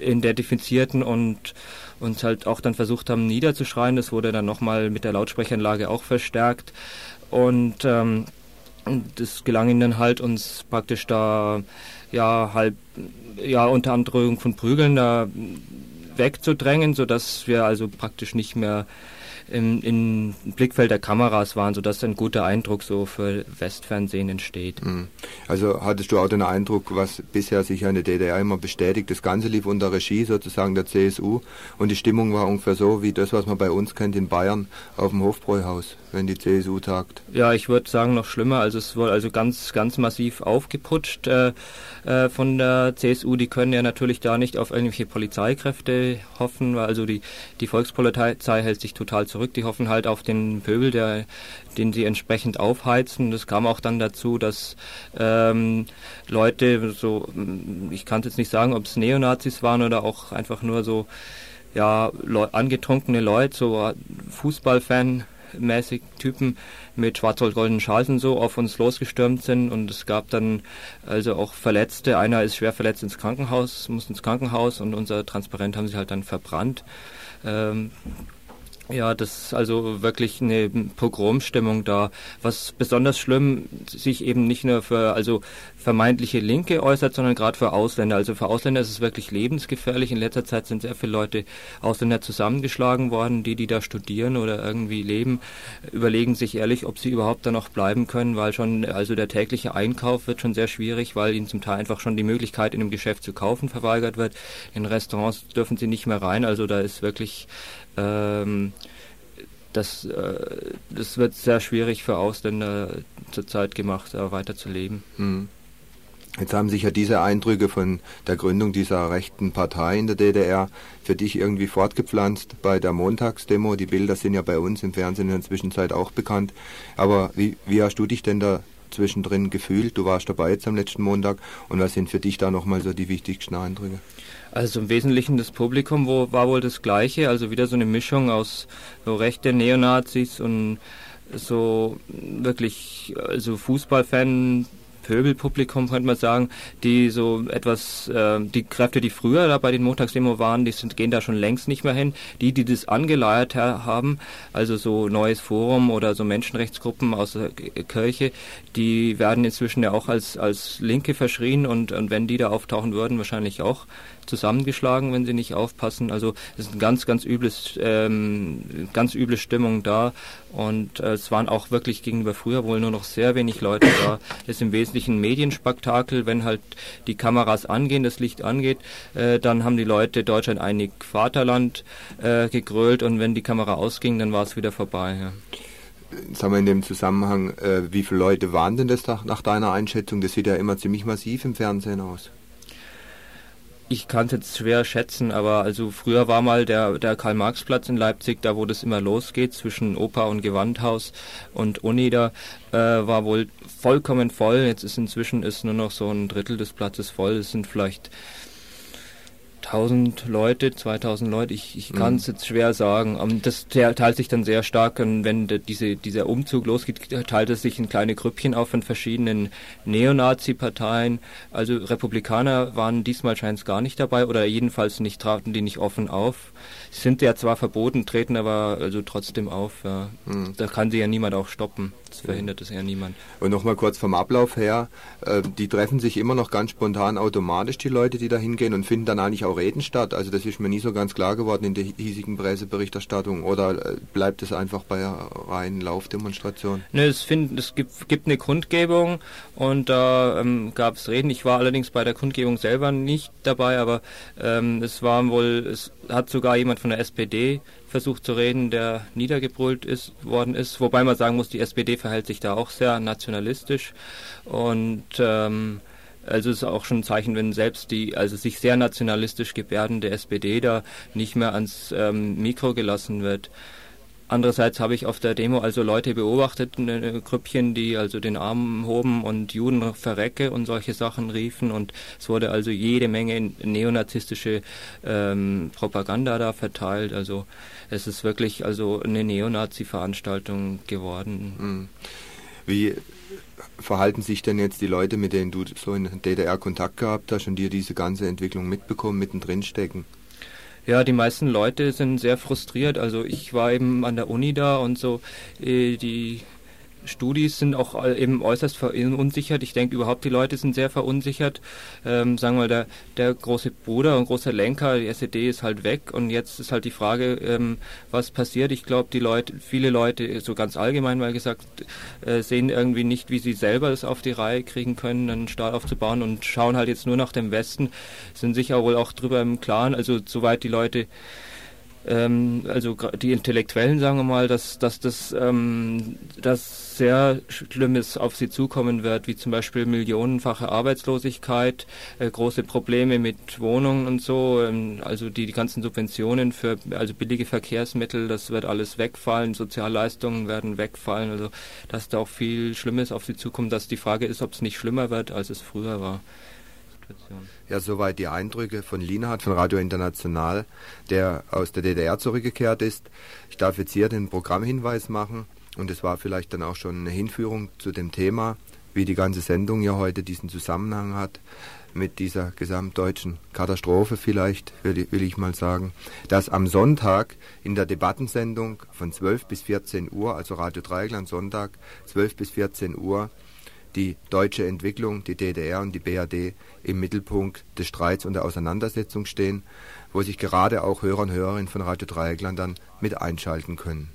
identifizierten und uns halt auch dann versucht haben niederzuschreien. Das wurde dann nochmal mit der Lautsprecheranlage auch verstärkt und ähm, das gelang ihnen halt uns praktisch da ja halb ja unter Androhung von Prügeln da wegzudrängen, sodass wir also praktisch nicht mehr im, im Blickfeld der Kameras waren, sodass ein guter Eindruck so für Westfernsehen entsteht. Mhm. Also hattest du auch den Eindruck, was bisher sich in der DDR immer bestätigt, das Ganze lief unter Regie sozusagen der CSU und die Stimmung war ungefähr so wie das, was man bei uns kennt in Bayern auf dem Hofbräuhaus, wenn die CSU tagt. Ja, ich würde sagen noch schlimmer, also es wurde also ganz, ganz massiv aufgeputscht äh, äh, von der CSU. Die können ja natürlich da nicht auf irgendwelche Polizeikräfte hoffen, weil also die, die Volkspolizei hält sich total zurück. Die hoffen halt auf den Pöbel, der, den sie entsprechend aufheizen. Das kam auch dann dazu, dass ähm, Leute, so, ich kann jetzt nicht sagen, ob es Neonazis waren oder auch einfach nur so, ja, Le angetrunkene Leute, so Fußballfan mäßig Typen mit schwarz-goldenen Schals und so auf uns losgestürmt sind und es gab dann also auch Verletzte. Einer ist schwer verletzt ins Krankenhaus, muss ins Krankenhaus und unser Transparent haben sie halt dann verbrannt. Ähm, ja, das ist also wirklich eine Pogromstimmung da, was besonders schlimm sich eben nicht nur für also vermeintliche Linke äußert, sondern gerade für Ausländer. Also für Ausländer ist es wirklich lebensgefährlich. In letzter Zeit sind sehr viele Leute Ausländer zusammengeschlagen worden, die die da studieren oder irgendwie leben, überlegen sich ehrlich, ob sie überhaupt da noch bleiben können, weil schon also der tägliche Einkauf wird schon sehr schwierig, weil ihnen zum Teil einfach schon die Möglichkeit in einem Geschäft zu kaufen verweigert wird. In Restaurants dürfen sie nicht mehr rein. Also da ist wirklich ähm, das, äh, das wird sehr schwierig für Ausländer zurzeit gemacht, da weiter zu leben. Mhm. Jetzt haben sich ja diese Eindrücke von der Gründung dieser rechten Partei in der DDR für dich irgendwie fortgepflanzt bei der Montagsdemo. Die Bilder sind ja bei uns im Fernsehen in der Zwischenzeit auch bekannt. Aber wie, wie hast du dich denn da zwischendrin gefühlt? Du warst dabei jetzt am letzten Montag. Und was sind für dich da nochmal so die wichtigsten Eindrücke? Also im Wesentlichen das Publikum wo, war wohl das gleiche, also wieder so eine Mischung aus so rechte Neonazis und so wirklich also Fußballfan Pöbelpublikum, könnte man sagen, die so etwas, äh, die Kräfte, die früher da bei den Montagsdemo waren, die sind, gehen da schon längst nicht mehr hin. Die, die das angeleiert haben, also so Neues Forum oder so Menschenrechtsgruppen aus der Kirche, die werden inzwischen ja auch als, als Linke verschrien und, und wenn die da auftauchen würden, wahrscheinlich auch zusammengeschlagen, wenn sie nicht aufpassen. Also es ist ein ganz, ganz übles, ähm, ganz üble Stimmung da. Und äh, es waren auch wirklich gegenüber früher wohl nur noch sehr wenig Leute da. Es ist im Wesentlichen ein Medienspektakel. Wenn halt die Kameras angehen, das Licht angeht, äh, dann haben die Leute Deutschland einig Vaterland äh, gegrölt und wenn die Kamera ausging, dann war es wieder vorbei. Ja. Sagen wir in dem Zusammenhang, äh, wie viele Leute waren denn das nach deiner Einschätzung? Das sieht ja immer ziemlich massiv im Fernsehen aus. Ich kann es jetzt schwer schätzen, aber also früher war mal der, der Karl-Marx-Platz in Leipzig, da wo das immer losgeht, zwischen Oper und Gewandhaus und Uni, da äh, war wohl vollkommen voll. Jetzt ist inzwischen ist nur noch so ein Drittel des Platzes voll. Es sind vielleicht 1000 Leute, 2000 Leute, ich, ich kann es mhm. jetzt schwer sagen. Um, das teilt sich dann sehr stark, und wenn diese, dieser Umzug losgeht, teilt es sich in kleine Grüppchen auf von verschiedenen Neonazi-Parteien. Also Republikaner waren diesmal scheint es gar nicht dabei oder jedenfalls nicht traten die nicht offen auf. Sind ja zwar verboten, treten aber also trotzdem auf. Ja. Mhm. Da kann sie ja niemand auch stoppen. Das verhindert es ja niemand. Und nochmal kurz vom Ablauf her, äh, die treffen sich immer noch ganz spontan automatisch, die Leute, die da hingehen und finden dann eigentlich auch Reden statt. Also das ist mir nie so ganz klar geworden in der hiesigen Presseberichterstattung. Oder äh, bleibt es einfach bei reinen Laufdemonstrationen? Ne, es, find, es gibt, gibt eine Kundgebung und da ähm, gab es Reden. Ich war allerdings bei der Kundgebung selber nicht dabei, aber ähm, es war wohl, es hat sogar jemand von der SPD versucht zu reden, der niedergebrüllt ist, worden ist. Wobei man sagen muss, die SPD verhält sich da auch sehr nationalistisch und ähm, also es ist auch schon ein Zeichen, wenn selbst die, also sich sehr nationalistisch gebärdende SPD da nicht mehr ans ähm, Mikro gelassen wird. Andererseits habe ich auf der Demo also Leute beobachtet, eine Grüppchen, die also den Arm hoben und Juden verrecke und solche Sachen riefen und es wurde also jede Menge neonazistische ähm, Propaganda da verteilt. Also es ist wirklich also eine Neonazi-Veranstaltung geworden. Mhm. Wie verhalten sich denn jetzt die Leute, mit denen du so in DDR Kontakt gehabt hast und dir diese ganze Entwicklung mitbekommen, mittendrin stecken? Ja, die meisten Leute sind sehr frustriert. Also ich war eben an der Uni da und so, äh, die Studis sind auch eben äußerst verunsichert. Ich denke überhaupt, die Leute sind sehr verunsichert. Ähm, sagen wir mal, der, der große Bruder und große Lenker, die SED ist halt weg und jetzt ist halt die Frage, ähm, was passiert. Ich glaube, die Leute, viele Leute, so ganz allgemein mal gesagt, äh, sehen irgendwie nicht, wie sie selber das auf die Reihe kriegen können, einen Staat aufzubauen und schauen halt jetzt nur nach dem Westen, sind sicher wohl auch drüber im Klaren, also soweit die Leute ähm, also die Intellektuellen sagen mal, dass, dass das ähm, dass sehr Schlimmes auf sie zukommen wird, wie zum Beispiel millionenfache Arbeitslosigkeit, äh, große Probleme mit Wohnungen und so, ähm, also die, die ganzen Subventionen für also billige Verkehrsmittel, das wird alles wegfallen, Sozialleistungen werden wegfallen, also dass da auch viel Schlimmes auf sie zukommt, dass die Frage ist, ob es nicht schlimmer wird, als es früher war. Situation. Ja, soweit die Eindrücke von Linhard von Radio International, der aus der DDR zurückgekehrt ist. Ich darf jetzt hier den Programmhinweis machen und es war vielleicht dann auch schon eine Hinführung zu dem Thema, wie die ganze Sendung ja heute diesen Zusammenhang hat mit dieser gesamtdeutschen Katastrophe vielleicht, will ich, will ich mal sagen, dass am Sonntag in der Debattensendung von 12 bis 14 Uhr, also Radio Dreieckland Sonntag, 12 bis 14 Uhr, die deutsche Entwicklung, die DDR und die BRD im Mittelpunkt des Streits und der Auseinandersetzung stehen, wo sich gerade auch Hörer und Hörerinnen von Radio Dreieckland dann mit einschalten können.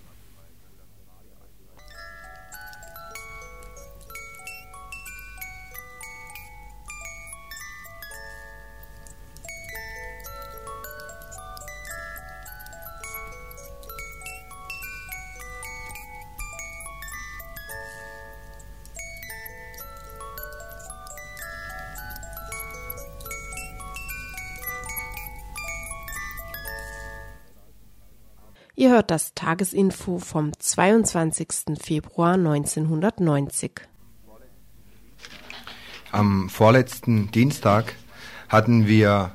Ihr hört das Tagesinfo vom 22. Februar 1990. Am vorletzten Dienstag hatten wir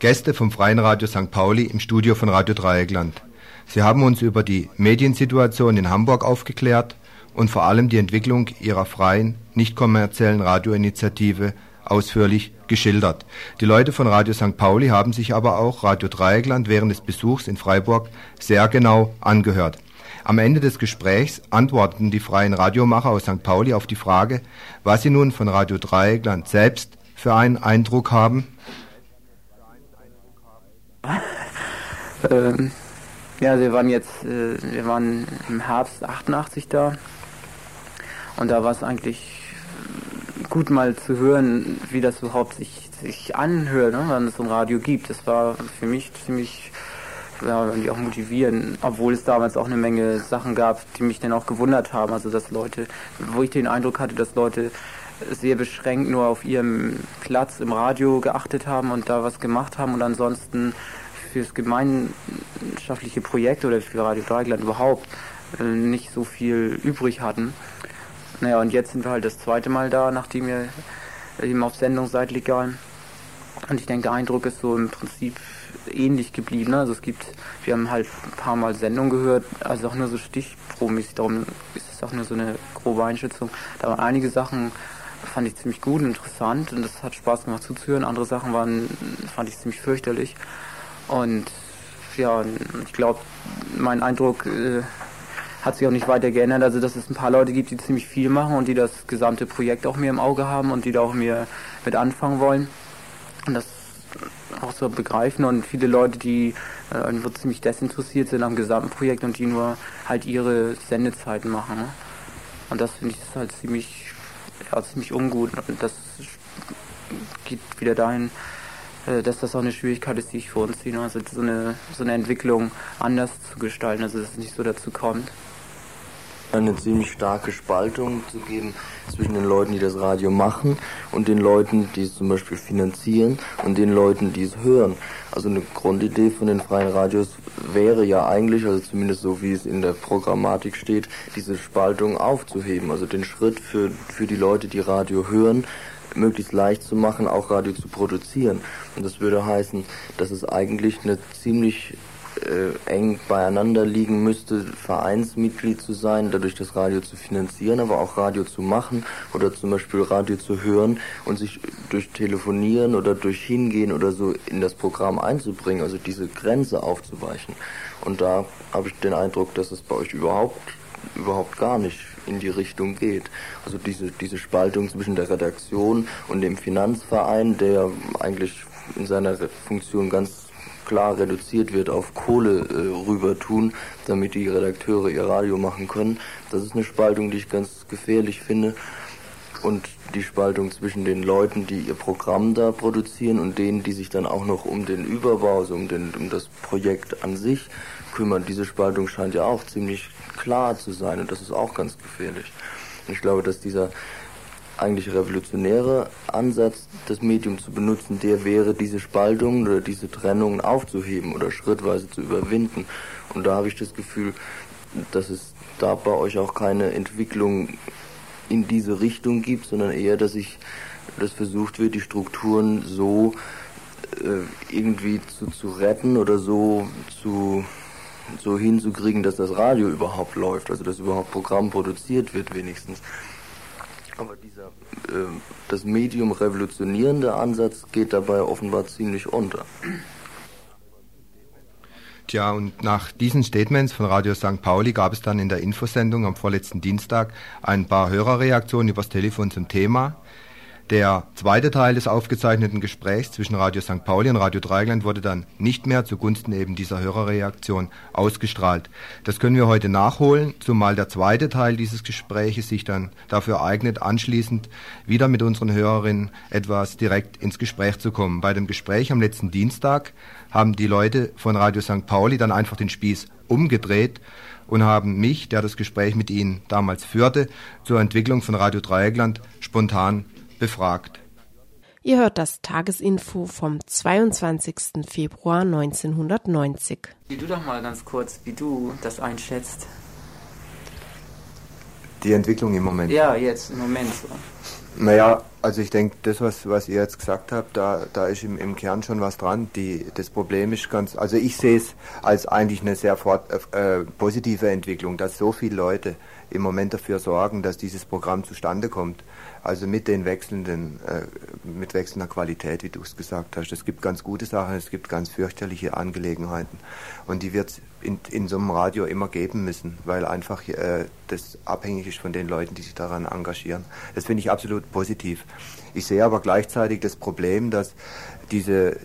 Gäste vom Freien Radio St. Pauli im Studio von Radio Dreieckland. Sie haben uns über die Mediensituation in Hamburg aufgeklärt und vor allem die Entwicklung ihrer freien, nicht kommerziellen Radioinitiative ausführlich geschildert. Die Leute von Radio St. Pauli haben sich aber auch Radio Dreieckland während des Besuchs in Freiburg sehr genau angehört. Am Ende des Gesprächs antworteten die freien Radiomacher aus St. Pauli auf die Frage, was sie nun von Radio Dreieckland selbst für einen Eindruck haben. (laughs) Ähm, ja, wir waren jetzt, äh, wir waren im Herbst 88 da und da war es eigentlich gut mal zu hören, wie das überhaupt sich, sich anhört, ne, wenn es so ein Radio gibt. Das war für mich ziemlich ja, irgendwie auch motivieren, obwohl es damals auch eine Menge Sachen gab, die mich dann auch gewundert haben. Also dass Leute, wo ich den Eindruck hatte, dass Leute sehr beschränkt nur auf ihrem Platz im Radio geachtet haben und da was gemacht haben und ansonsten fürs gemeinschaftliche Projekt oder für Radio Dreigland überhaupt äh, nicht so viel übrig hatten. Naja, und jetzt sind wir halt das zweite Mal da, nachdem ihr eben auf Sendung seid legal. Und ich denke, der Eindruck ist so im Prinzip ähnlich geblieben. Also es gibt, wir haben halt ein paar Mal Sendung gehört, also auch nur so stichpromäßig, darum ist es auch nur so eine grobe Einschätzung. Da waren einige Sachen, fand ich ziemlich gut und interessant und es hat Spaß gemacht zuzuhören. Andere Sachen waren, fand ich ziemlich fürchterlich. Und ja, ich glaube, mein Eindruck äh, hat sich auch nicht weiter geändert. Also dass es ein paar Leute gibt, die ziemlich viel machen und die das gesamte Projekt auch mehr im Auge haben und die da auch mehr mit anfangen wollen. Und das auch so begreifen und viele Leute, die äh, ziemlich desinteressiert sind am gesamten Projekt und die nur halt ihre Sendezeiten machen. Ne? Und das finde ich halt ziemlich, ja, ziemlich ungut. Und das geht wieder dahin, dass das auch eine Schwierigkeit ist, die ich für uns sehe. Ne? Also so eine, so eine Entwicklung anders zu gestalten, also dass es nicht so dazu kommt. eine ziemlich starke Spaltung zu geben zwischen den Leuten, die das Radio machen und den Leuten, die es zum Beispiel finanzieren und den Leuten, die es hören. Also eine Grundidee von den freien Radios wäre ja eigentlich, also zumindest so wie es in der Programmatik steht, diese Spaltung aufzuheben, also den Schritt für, für die Leute, die Radio hören, möglichst leicht zu machen, auch Radio zu produzieren. Und das würde heißen, dass es eigentlich eine ziemlich äh, eng beieinander liegen müsste, Vereinsmitglied zu sein, dadurch das Radio zu finanzieren, aber auch Radio zu machen oder zum Beispiel Radio zu hören und sich durch Telefonieren oder durch Hingehen oder so in das Programm einzubringen, also diese Grenze aufzuweichen. Und da habe ich den Eindruck, dass es bei euch überhaupt überhaupt gar nicht in die Richtung geht. Also diese, diese Spaltung zwischen der Redaktion und dem Finanzverein, der eigentlich in seiner Funktion ganz klar reduziert wird auf Kohle äh, rüber tun, damit die Redakteure ihr Radio machen können. Das ist eine Spaltung, die ich ganz gefährlich finde. Und die Spaltung zwischen den Leuten, die ihr Programm da produzieren und denen, die sich dann auch noch um den Überbau, also um, den, um das Projekt an sich kümmern. Diese Spaltung scheint ja auch ziemlich klar zu sein und das ist auch ganz gefährlich. Ich glaube, dass dieser eigentlich revolutionäre Ansatz, das Medium zu benutzen, der wäre, diese Spaltungen oder diese Trennungen aufzuheben oder schrittweise zu überwinden. Und da habe ich das Gefühl, dass es da bei euch auch keine Entwicklung in diese Richtung gibt, sondern eher, dass ich, dass versucht wird, die Strukturen so äh, irgendwie zu, zu retten oder so zu so hinzukriegen, dass das Radio überhaupt läuft, also dass überhaupt Programm produziert wird wenigstens. Aber dieser äh, das Medium revolutionierende Ansatz geht dabei offenbar ziemlich unter. Tja, und nach diesen Statements von Radio St. Pauli gab es dann in der Infosendung am vorletzten Dienstag ein paar Hörerreaktionen übers Telefon zum Thema. Der zweite Teil des aufgezeichneten Gesprächs zwischen Radio St. Pauli und Radio Dreigland wurde dann nicht mehr zugunsten eben dieser Hörerreaktion ausgestrahlt. Das können wir heute nachholen, zumal der zweite Teil dieses Gespräches sich dann dafür eignet, anschließend wieder mit unseren Hörerinnen etwas direkt ins Gespräch zu kommen. Bei dem Gespräch am letzten Dienstag haben die Leute von Radio St. Pauli dann einfach den Spieß umgedreht und haben mich, der das Gespräch mit ihnen damals führte, zur Entwicklung von Radio Dreieckland spontan befragt. Ihr hört das Tagesinfo vom 22. Februar 1990. Wie du doch mal ganz kurz, wie du das einschätzt. Die Entwicklung im Moment. Ja, jetzt im Moment so. Naja, also ich denke, das, was, was ihr jetzt gesagt habt, da, da ist im, im Kern schon was dran. Die, das Problem ist ganz, also ich sehe es als eigentlich eine sehr fort, äh, positive Entwicklung, dass so viele Leute im Moment dafür sorgen, dass dieses Programm zustande kommt. Also mit den wechselnden, äh, mit wechselnder Qualität, wie du es gesagt hast. Es gibt ganz gute Sachen, es gibt ganz fürchterliche Angelegenheiten. Und die wird es in, in so einem Radio immer geben müssen, weil einfach äh, das abhängig ist von den Leuten, die sich daran engagieren. Das finde ich absolut positiv. Ich sehe aber gleichzeitig das Problem, dass diese,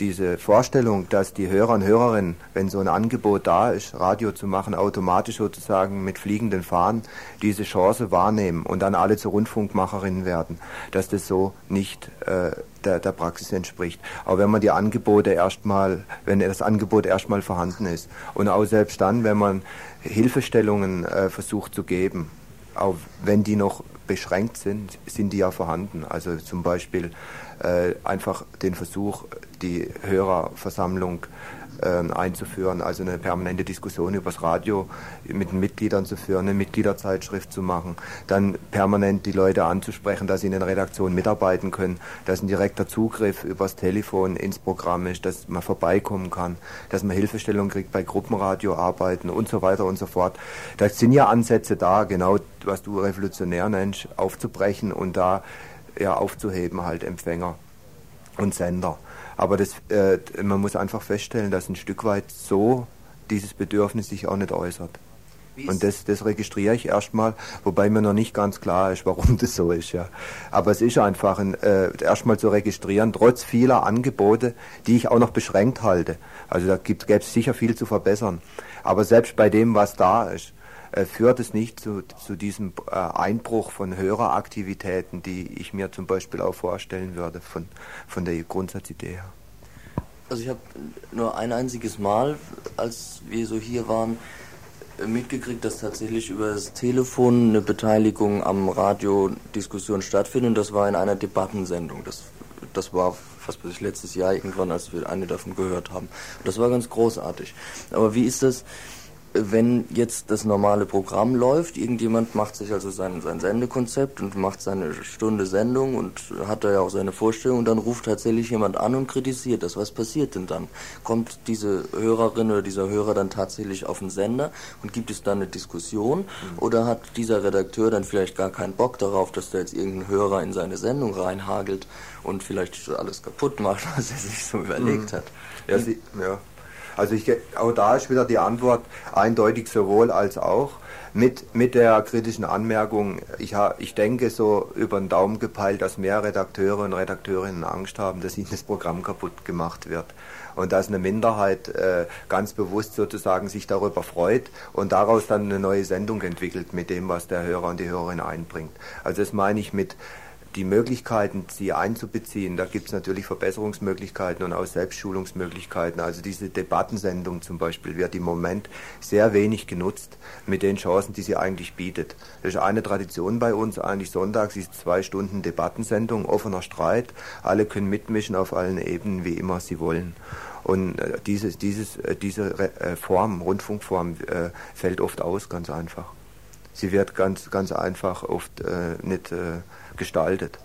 diese Vorstellung, dass die Hörer und Hörerinnen, wenn so ein Angebot da ist, Radio zu machen, automatisch sozusagen mit fliegenden Fahnen diese Chance wahrnehmen und dann alle zu Rundfunkmacherinnen werden, dass das so nicht äh, der, der Praxis entspricht. Aber wenn man die Angebote erstmal, wenn das Angebot erstmal vorhanden ist und auch selbst dann, wenn man Hilfestellungen äh, versucht zu geben, auch wenn die noch beschränkt sind, sind die ja vorhanden. Also zum Beispiel äh, einfach den Versuch, die Hörerversammlung äh, einzuführen, also eine permanente Diskussion übers Radio mit den Mitgliedern zu führen, eine Mitgliederzeitschrift zu machen, dann permanent die Leute anzusprechen, dass sie in den Redaktionen mitarbeiten können, dass ein direkter Zugriff übers Telefon ins Programm ist, dass man vorbeikommen kann, dass man Hilfestellung kriegt bei Gruppenradio arbeiten und so weiter und so fort. Da sind ja Ansätze da, genau was du revolutionär nennst, aufzubrechen und da ja, aufzuheben, halt Empfänger und Sender. Aber das, äh, man muss einfach feststellen, dass ein Stück weit so dieses Bedürfnis sich auch nicht äußert. Und das, das registriere ich erstmal, wobei mir noch nicht ganz klar ist, warum (laughs) das so ist. Ja. Aber es ist einfach ein, äh, erstmal zu registrieren, trotz vieler Angebote, die ich auch noch beschränkt halte. Also da gäbe es sicher viel zu verbessern. Aber selbst bei dem, was da ist, führt es nicht zu, zu diesem äh, Einbruch von Höreraktivitäten, die ich mir zum Beispiel auch vorstellen würde von, von der Grundsatzidee her. Also ich habe nur ein einziges Mal, als wir so hier waren, mitgekriegt, dass tatsächlich über das Telefon eine Beteiligung am Radiodiskussion stattfindet und das war in einer Debattensendung. Das, das war weiß ich, letztes Jahr irgendwann, als wir eine davon gehört haben. Das war ganz großartig. Aber wie ist das? Wenn jetzt das normale Programm läuft, irgendjemand macht sich also sein, sein Sendekonzept und macht seine Stunde Sendung und hat da ja auch seine Vorstellung und dann ruft tatsächlich jemand an und kritisiert das. Was passiert denn dann? Kommt diese Hörerin oder dieser Hörer dann tatsächlich auf den Sender und gibt es dann eine Diskussion mhm. oder hat dieser Redakteur dann vielleicht gar keinen Bock darauf, dass da jetzt irgendein Hörer in seine Sendung reinhagelt und vielleicht alles kaputt macht, (laughs) was er sich so überlegt mhm. hat? Ja, sie, ja. Also ich, auch da ist wieder die Antwort eindeutig sowohl als auch. Mit, mit der kritischen Anmerkung, ich, ha, ich denke so über den Daumen gepeilt, dass mehr Redakteure und Redakteurinnen Angst haben, dass ihnen das Programm kaputt gemacht wird. Und dass eine Minderheit äh, ganz bewusst sozusagen sich darüber freut und daraus dann eine neue Sendung entwickelt mit dem, was der Hörer und die Hörerin einbringt. Also das meine ich mit die Möglichkeiten, sie einzubeziehen, da gibt es natürlich Verbesserungsmöglichkeiten und auch Selbstschulungsmöglichkeiten. Also diese Debattensendung zum Beispiel wird im Moment sehr wenig genutzt mit den Chancen, die sie eigentlich bietet. Das ist eine Tradition bei uns, eigentlich sonntags ist zwei Stunden Debattensendung, offener Streit, alle können mitmischen auf allen Ebenen, wie immer sie wollen. Und äh, dieses, dieses, äh, diese äh, Form, Rundfunkform, fällt oft aus, ganz einfach. Sie wird ganz, ganz einfach oft nicht gestaltet.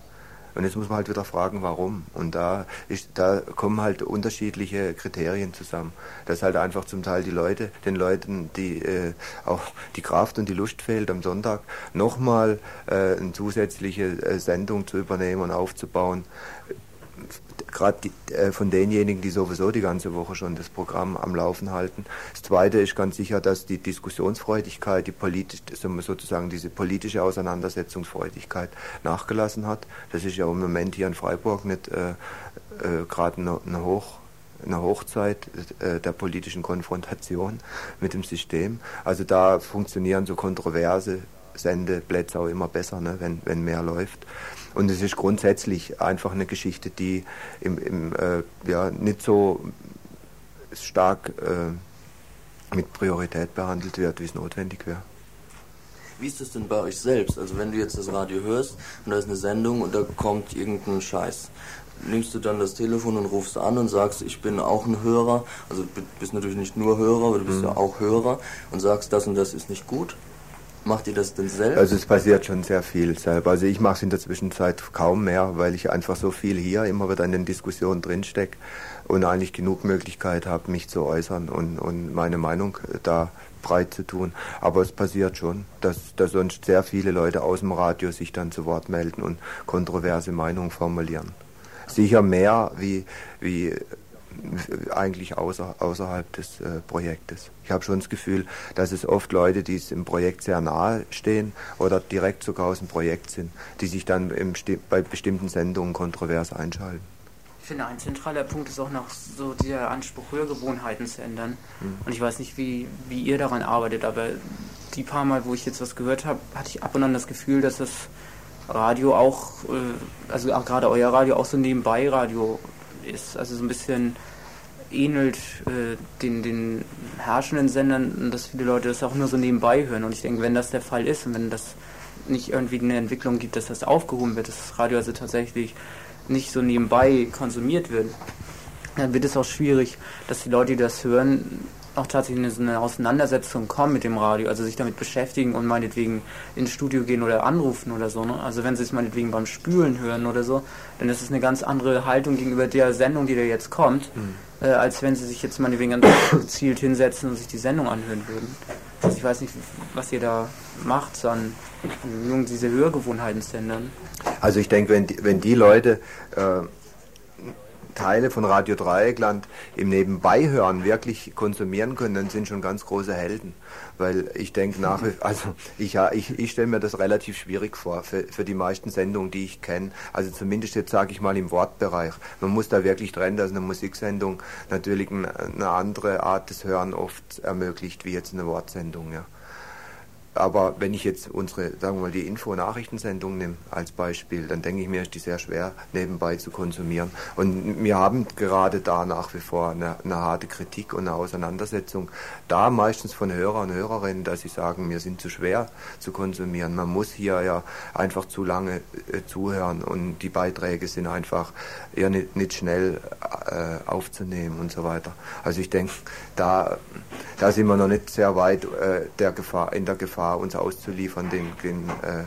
Und jetzt muss man halt wieder fragen, warum. Und da, ist, da kommen halt unterschiedliche Kriterien zusammen. Dass halt einfach zum Teil die Leute, den Leuten, die äh, auch die Kraft und die Lust fehlt, am Sonntag nochmal äh, eine zusätzliche äh, Sendung zu übernehmen und aufzubauen gerade äh, von denjenigen, die sowieso die ganze Woche schon das Programm am Laufen halten. Das Zweite ist ganz sicher, dass die Diskussionsfreudigkeit, die politisch, sozusagen diese politische Auseinandersetzungsfreudigkeit nachgelassen hat. Das ist ja im Moment hier in Freiburg nicht äh, äh, gerade eine, eine Hoch eine Hochzeit äh, der politischen Konfrontation mit dem System. Also da funktionieren so kontroverse Sendeplätze auch immer besser, ne, wenn, wenn mehr läuft. Und es ist grundsätzlich einfach eine Geschichte, die im, im, äh, ja, nicht so stark äh, mit Priorität behandelt wird, wie es notwendig wäre. Wie ist das denn bei euch selbst? Also wenn du jetzt das Radio hörst und da ist eine Sendung und da kommt irgendein Scheiß, nimmst du dann das Telefon und rufst an und sagst, ich bin auch ein Hörer, also du bist natürlich nicht nur Hörer, aber du bist mhm. ja auch Hörer und sagst, das und das ist nicht gut? Macht ihr das denn selbst? Also es passiert schon sehr viel selber. Also ich mache es in der Zwischenzeit kaum mehr, weil ich einfach so viel hier immer wieder in den Diskussionen drinstecke und eigentlich genug Möglichkeit habe, mich zu äußern und, und meine Meinung da breit zu tun. Aber es passiert schon, dass, dass sonst sehr viele Leute aus dem Radio sich dann zu Wort melden und kontroverse Meinungen formulieren. Sicher mehr wie, wie eigentlich außer, außerhalb des äh, Projektes. Ich habe schon das Gefühl, dass es oft Leute, die es im Projekt sehr nahe stehen oder direkt sogar aus dem Projekt sind, die sich dann im, bei bestimmten Sendungen kontrovers einschalten. Ich finde, ein zentraler Punkt ist auch noch so der Anspruch, Hörgewohnheiten zu ändern. Mhm. Und ich weiß nicht, wie, wie ihr daran arbeitet, aber die paar Mal, wo ich jetzt was gehört habe, hatte ich ab und an das Gefühl, dass das Radio auch, äh, also auch gerade euer Radio auch so nebenbei Radio ist. Also so ein bisschen ähnelt äh, den, den herrschenden Sendern, dass viele Leute das auch nur so nebenbei hören. Und ich denke, wenn das der Fall ist und wenn das nicht irgendwie eine Entwicklung gibt, dass das aufgehoben wird, dass das Radio also tatsächlich nicht so nebenbei konsumiert wird, dann wird es auch schwierig, dass die Leute, die das hören, auch tatsächlich in so eine Auseinandersetzung kommen mit dem Radio, also sich damit beschäftigen und meinetwegen ins Studio gehen oder anrufen oder so. Ne? Also wenn sie es meinetwegen beim Spülen hören oder so, dann ist es eine ganz andere Haltung gegenüber der Sendung, die da jetzt kommt, mhm. äh, als wenn sie sich jetzt meinetwegen ganz (coughs) gezielt hinsetzen und sich die Sendung anhören würden. Also ich weiß nicht, was ihr da macht, sondern diese Hörgewohnheiten zu ändern. Also ich denke, wenn die, wenn die Leute äh, Teile von Radio Dreieckland im Nebenbeihören wirklich konsumieren können, dann sind schon ganz große Helden. Weil ich denke nach, also ich, ich, ich stelle mir das relativ schwierig vor für, für die meisten Sendungen, die ich kenne. Also zumindest jetzt sage ich mal im Wortbereich. Man muss da wirklich trennen, dass eine Musiksendung natürlich eine andere Art des Hören oft ermöglicht, wie jetzt eine Wortsendung. Ja. Aber wenn ich jetzt unsere, sagen wir mal, die Info-Nachrichtensendung nehme als Beispiel, dann denke ich mir, ist die sehr schwer nebenbei zu konsumieren. Und wir haben gerade da nach wie vor eine, eine harte Kritik und eine Auseinandersetzung, da meistens von Hörer und Hörerinnen, dass sie sagen, wir sind zu schwer zu konsumieren. Man muss hier ja einfach zu lange äh, zuhören und die Beiträge sind einfach eher nicht, nicht schnell äh, aufzunehmen und so weiter. Also ich denke, da, da sind wir noch nicht sehr weit äh, der Gefahr, in der Gefahr, uns auszuliefern den, den äh,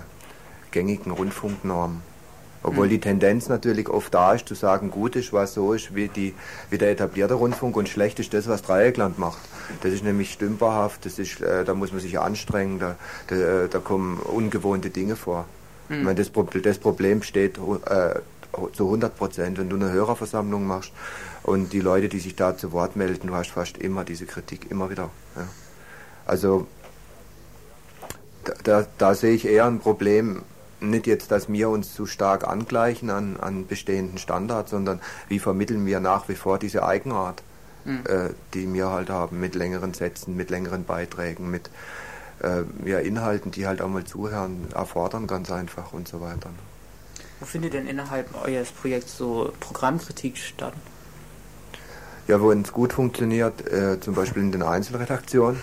gängigen Rundfunknormen. Obwohl mhm. die Tendenz natürlich oft da ist, zu sagen, gut ist, was so ist wie, die, wie der etablierte Rundfunk und schlecht ist das, was Dreieckland macht. Das ist nämlich stümperhaft, das ist, äh, da muss man sich anstrengen, da, da, äh, da kommen ungewohnte Dinge vor. Mhm. Ich meine, das, das Problem steht äh, zu 100 Prozent, wenn du eine Hörerversammlung machst und die Leute, die sich da zu Wort melden, du hast fast immer diese Kritik, immer wieder. Ja. Also da, da, sehe ich eher ein Problem, nicht jetzt, dass wir uns zu stark angleichen an, an bestehenden Standards, sondern wie vermitteln wir nach wie vor diese Eigenart, mhm. äh, die wir halt haben, mit längeren Sätzen, mit längeren Beiträgen, mit äh, ja, Inhalten, die halt auch mal zuhören, erfordern ganz einfach und so weiter. Wo findet denn innerhalb eures Projekts so Programmkritik statt? Ja, wo es gut funktioniert, äh, zum Beispiel in den Einzelredaktionen.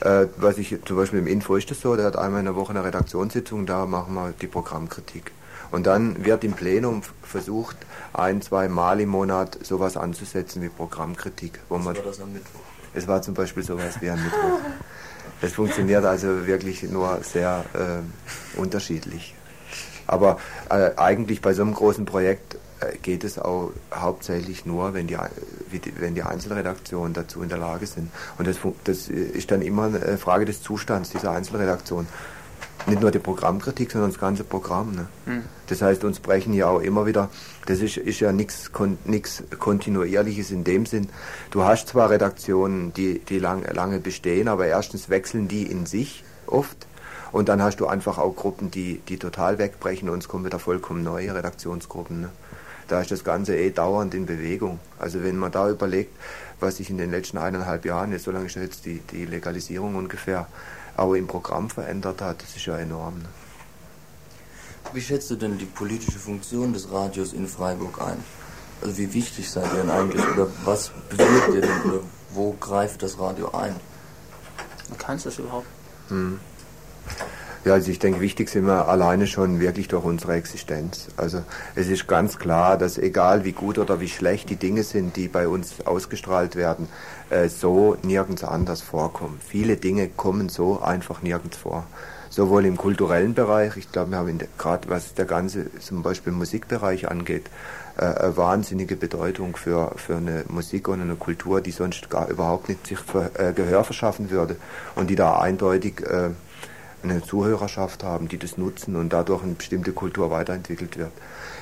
Äh, was ich zum Beispiel im Info ist das so, der hat einmal in der Woche eine Redaktionssitzung, da machen wir die Programmkritik. Und dann wird im Plenum versucht, ein, zwei Mal im Monat sowas anzusetzen wie Programmkritik. Wo man, war das am Mittwoch? Es war zum Beispiel sowas wie am Mittwoch. Es funktioniert also wirklich nur sehr äh, unterschiedlich. Aber äh, eigentlich bei so einem großen Projekt geht es auch hauptsächlich nur, wenn die, wenn die Einzelredaktionen dazu in der Lage sind. Und das, das ist dann immer eine Frage des Zustands dieser Einzelredaktion. Nicht nur die Programmkritik, sondern das ganze Programm. Ne? Mhm. Das heißt, uns brechen ja auch immer wieder, das ist, ist ja nichts Kontinuierliches in dem Sinn. Du hast zwar Redaktionen, die, die lang, lange bestehen, aber erstens wechseln die in sich oft. Und dann hast du einfach auch Gruppen, die, die total wegbrechen und es kommen wieder vollkommen neue Redaktionsgruppen. Ne? Da ist das Ganze eh dauernd in Bewegung. Also wenn man da überlegt, was sich in den letzten eineinhalb Jahren, jetzt so lange ist jetzt die, die Legalisierung ungefähr, auch im Programm verändert hat, das ist ja enorm. Ne? Wie schätzt du denn die politische Funktion des Radios in Freiburg ein? Also wie wichtig seid ihr denn eigentlich oder was bewirkt ihr denn oder wo greift das Radio ein? Kannst du das überhaupt? Hm. Ja, also ich denke, wichtig sind wir alleine schon wirklich durch unsere Existenz. Also es ist ganz klar, dass egal wie gut oder wie schlecht die Dinge sind, die bei uns ausgestrahlt werden, äh, so nirgends anders vorkommen. Viele Dinge kommen so einfach nirgends vor. Sowohl im kulturellen Bereich, ich glaube, wir haben gerade was der ganze zum Beispiel Musikbereich angeht, äh, wahnsinnige Bedeutung für, für eine Musik und eine Kultur, die sonst gar überhaupt nicht sich für, äh, Gehör verschaffen würde und die da eindeutig äh, eine Zuhörerschaft haben, die das nutzen und dadurch eine bestimmte Kultur weiterentwickelt wird.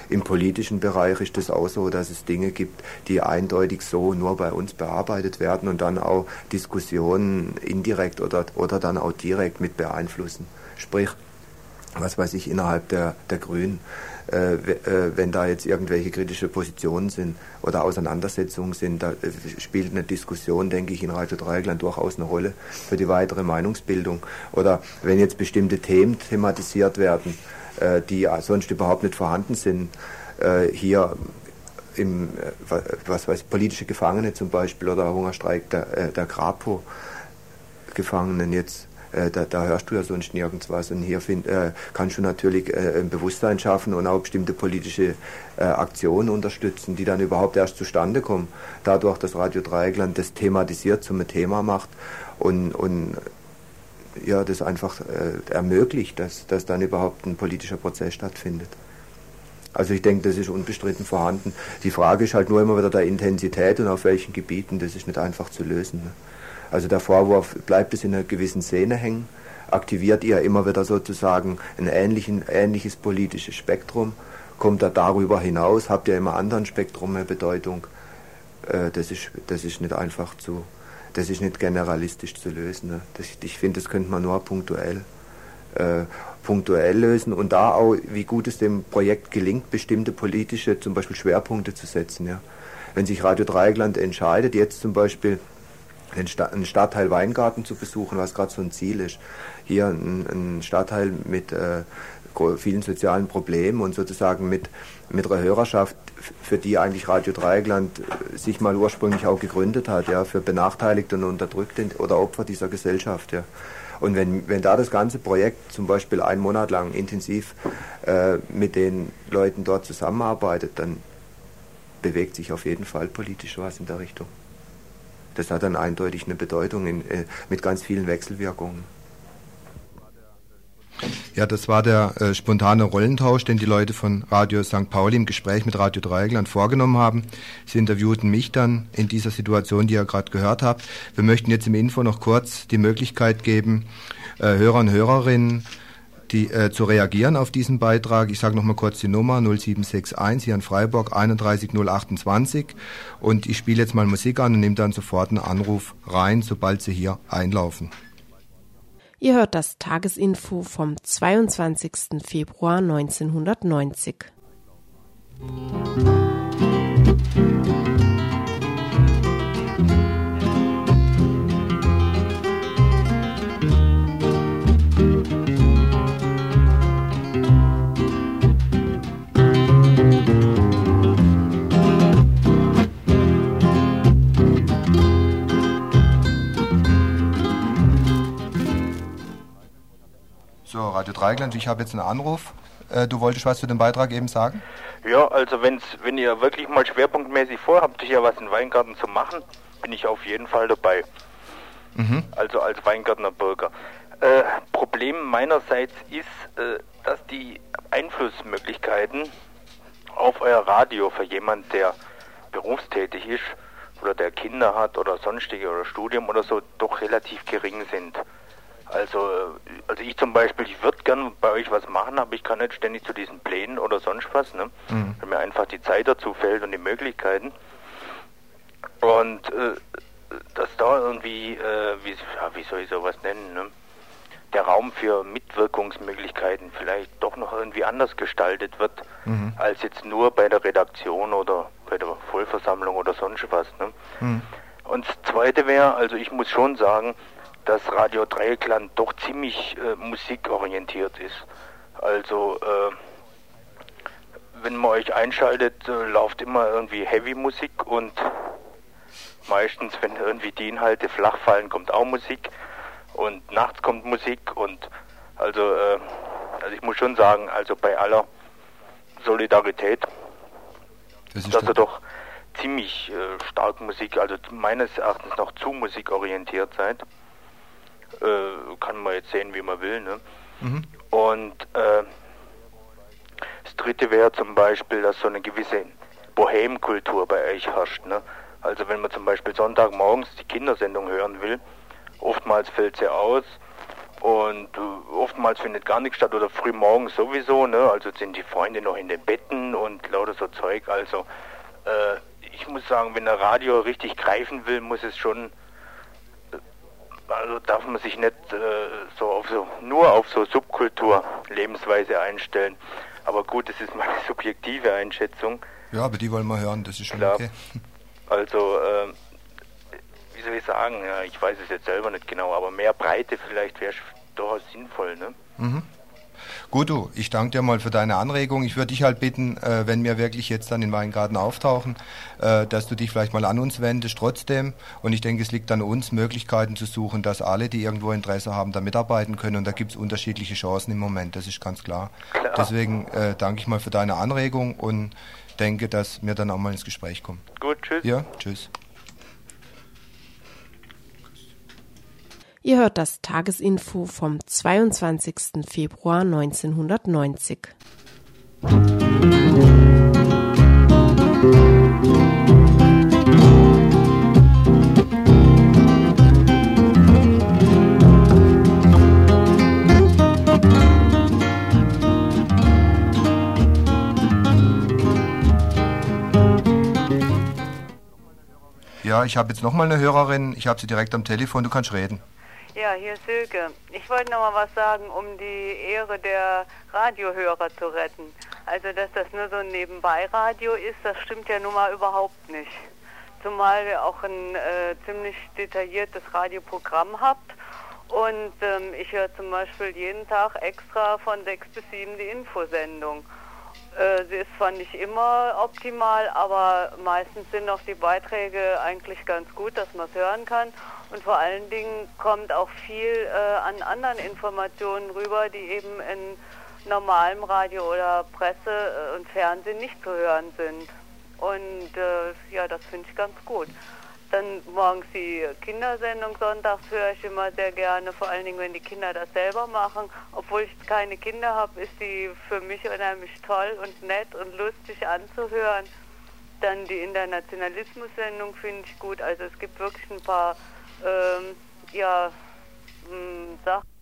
Im politischen Bereich ist es auch so, dass es Dinge gibt, die eindeutig so nur bei uns bearbeitet werden und dann auch Diskussionen indirekt oder, oder dann auch direkt mit beeinflussen. Sprich, was weiß ich, innerhalb der, der Grünen äh, äh, wenn da jetzt irgendwelche kritische Positionen sind oder Auseinandersetzungen sind, da äh, spielt eine Diskussion, denke ich, in Radio Dreieckland durchaus eine Rolle für die weitere Meinungsbildung. Oder wenn jetzt bestimmte Themen thematisiert werden, äh, die sonst überhaupt nicht vorhanden sind, äh, hier im, äh, was weiß politische Gefangene zum Beispiel oder Hungerstreik der, der Grapo Gefangenen jetzt äh, da, da, hörst du ja sonst nirgends was. Und hier find, äh, kannst du natürlich äh, ein Bewusstsein schaffen und auch bestimmte politische äh, Aktionen unterstützen, die dann überhaupt erst zustande kommen. Dadurch, dass Radio Dreieckland das thematisiert zum Thema macht und, und ja, das einfach äh, ermöglicht, dass, dass dann überhaupt ein politischer Prozess stattfindet. Also ich denke, das ist unbestritten vorhanden. Die Frage ist halt nur immer wieder der Intensität und auf welchen Gebieten, das ist nicht einfach zu lösen. Ne? Also der Vorwurf, bleibt es in einer gewissen Szene hängen, aktiviert ihr immer wieder sozusagen ein ähnlichen, ähnliches politisches Spektrum, kommt er darüber hinaus, habt ihr immer anderen Spektrum mehr Bedeutung. Äh, das, ist, das ist nicht einfach zu, das ist nicht generalistisch zu lösen. Ne? Das, ich finde, das könnte man nur punktuell, äh, punktuell lösen und da auch, wie gut es dem Projekt gelingt, bestimmte politische, zum Beispiel Schwerpunkte zu setzen. Ja? Wenn sich Radio Dreieckland entscheidet, jetzt zum Beispiel den Sta einen Stadtteil Weingarten zu besuchen, was gerade so ein Ziel ist. Hier ein, ein Stadtteil mit äh, vielen sozialen Problemen und sozusagen mit, mit einer Hörerschaft, für die eigentlich Radio Dreieckland äh, sich mal ursprünglich auch gegründet hat, ja, für Benachteiligte und Unterdrückte oder Opfer dieser Gesellschaft, ja. Und wenn, wenn da das ganze Projekt zum Beispiel einen Monat lang intensiv äh, mit den Leuten dort zusammenarbeitet, dann bewegt sich auf jeden Fall politisch was in der Richtung. Das hat dann eindeutig eine Bedeutung in, äh, mit ganz vielen Wechselwirkungen. Ja, das war der äh, spontane Rollentausch, den die Leute von Radio St. Pauli im Gespräch mit Radio Dreieckland vorgenommen haben. Sie interviewten mich dann in dieser Situation, die ihr gerade gehört habt. Wir möchten jetzt im Info noch kurz die Möglichkeit geben, äh, Hörer und Hörerinnen die, äh, zu reagieren auf diesen Beitrag. Ich sage nochmal kurz die Nummer 0761 hier in Freiburg 31028 und ich spiele jetzt mal Musik an und nehme dann sofort einen Anruf rein, sobald Sie hier einlaufen. Ihr hört das Tagesinfo vom 22. Februar 1990. So, Radio Dreigland, ich habe jetzt einen Anruf. Äh, du wolltest was zu dem Beitrag eben sagen? Ja, also wenn's, wenn ihr wirklich mal schwerpunktmäßig vorhabt, hier was in Weingarten zu machen, bin ich auf jeden Fall dabei. Mhm. Also als Weingartner Bürger. Äh, Problem meinerseits ist, äh, dass die Einflussmöglichkeiten auf euer Radio für jemand, der berufstätig ist oder der Kinder hat oder sonstige oder Studium oder so, doch relativ gering sind. Also, äh, also ich zum Beispiel, ich würde gern bei euch was machen, aber ich kann nicht ständig zu diesen Plänen oder sonst was, ne? Mhm. Weil mir einfach die Zeit dazu fällt und die Möglichkeiten. Und äh, dass da irgendwie, äh, wie, ja, wie soll ich sowas nennen, ne? der Raum für Mitwirkungsmöglichkeiten vielleicht doch noch irgendwie anders gestaltet wird, mhm. als jetzt nur bei der Redaktion oder bei der Vollversammlung oder sonst was. Ne? Mhm. Und das Zweite wäre, also ich muss schon sagen, dass Radio Dreieckland doch ziemlich äh, musikorientiert ist. Also äh, wenn man euch einschaltet, äh, läuft immer irgendwie Heavy-Musik und meistens, wenn irgendwie die Inhalte flach fallen, kommt auch Musik und nachts kommt Musik und also, äh, also ich muss schon sagen, also bei aller Solidarität, das dass er doch ziemlich äh, stark Musik, also meines Erachtens noch zu musikorientiert seid. Äh, kann man jetzt sehen, wie man will. Ne? Mhm. Und äh, das dritte wäre zum Beispiel, dass so eine gewisse Bohemkultur bei euch herrscht. Ne? Also wenn man zum Beispiel Sonntagmorgens die Kindersendung hören will, oftmals fällt sie aus und äh, oftmals findet gar nichts statt oder früh morgens sowieso, ne? Also sind die Freunde noch in den Betten und lauter so Zeug. Also äh, ich muss sagen, wenn ein Radio richtig greifen will, muss es schon also darf man sich nicht äh, so auf so nur auf so Subkultur Lebensweise einstellen. Aber gut, das ist meine subjektive Einschätzung. Ja, aber die wollen wir hören, das ist schon Klar. okay. Also, äh, wie soll ich sagen, ja, ich weiß es jetzt selber nicht genau, aber mehr Breite vielleicht wäre durchaus sinnvoll, ne? Mhm. Gut, du, ich danke dir mal für deine Anregung. Ich würde dich halt bitten, äh, wenn wir wirklich jetzt dann in Weingarten auftauchen, äh, dass du dich vielleicht mal an uns wendest trotzdem. Und ich denke, es liegt an uns, Möglichkeiten zu suchen, dass alle, die irgendwo Interesse haben, da mitarbeiten können. Und da gibt es unterschiedliche Chancen im Moment, das ist ganz klar. klar. Deswegen äh, danke ich mal für deine Anregung und denke, dass wir dann auch mal ins Gespräch kommen. Gut, tschüss. Ja, tschüss. Ihr hört das Tagesinfo vom 22. Februar 1990. Ja, ich habe jetzt nochmal eine Hörerin. Ich habe sie direkt am Telefon. Du kannst reden. Ja, hier ist Silke. Ich wollte noch mal was sagen, um die Ehre der Radiohörer zu retten. Also, dass das nur so ein Nebenbei-Radio ist, das stimmt ja nun mal überhaupt nicht. zumal ihr auch ein äh, ziemlich detailliertes Radioprogramm habt. Und ähm, ich höre zum Beispiel jeden Tag extra von 6 bis 7 die Infosendung. Äh, sie ist zwar nicht immer optimal, aber meistens sind auch die Beiträge eigentlich ganz gut, dass man es hören kann. Und vor allen Dingen kommt auch viel äh, an anderen Informationen rüber, die eben in normalem Radio oder Presse äh, und Fernsehen nicht zu hören sind. Und äh, ja, das finde ich ganz gut. Dann morgens die Kindersendung sonntags höre ich immer sehr gerne, vor allen Dingen, wenn die Kinder das selber machen. Obwohl ich keine Kinder habe, ist die für mich unheimlich toll und nett und lustig anzuhören. Dann die Internationalismus-Sendung finde ich gut. Also es gibt wirklich ein paar ähm, ja, mh, Sachen.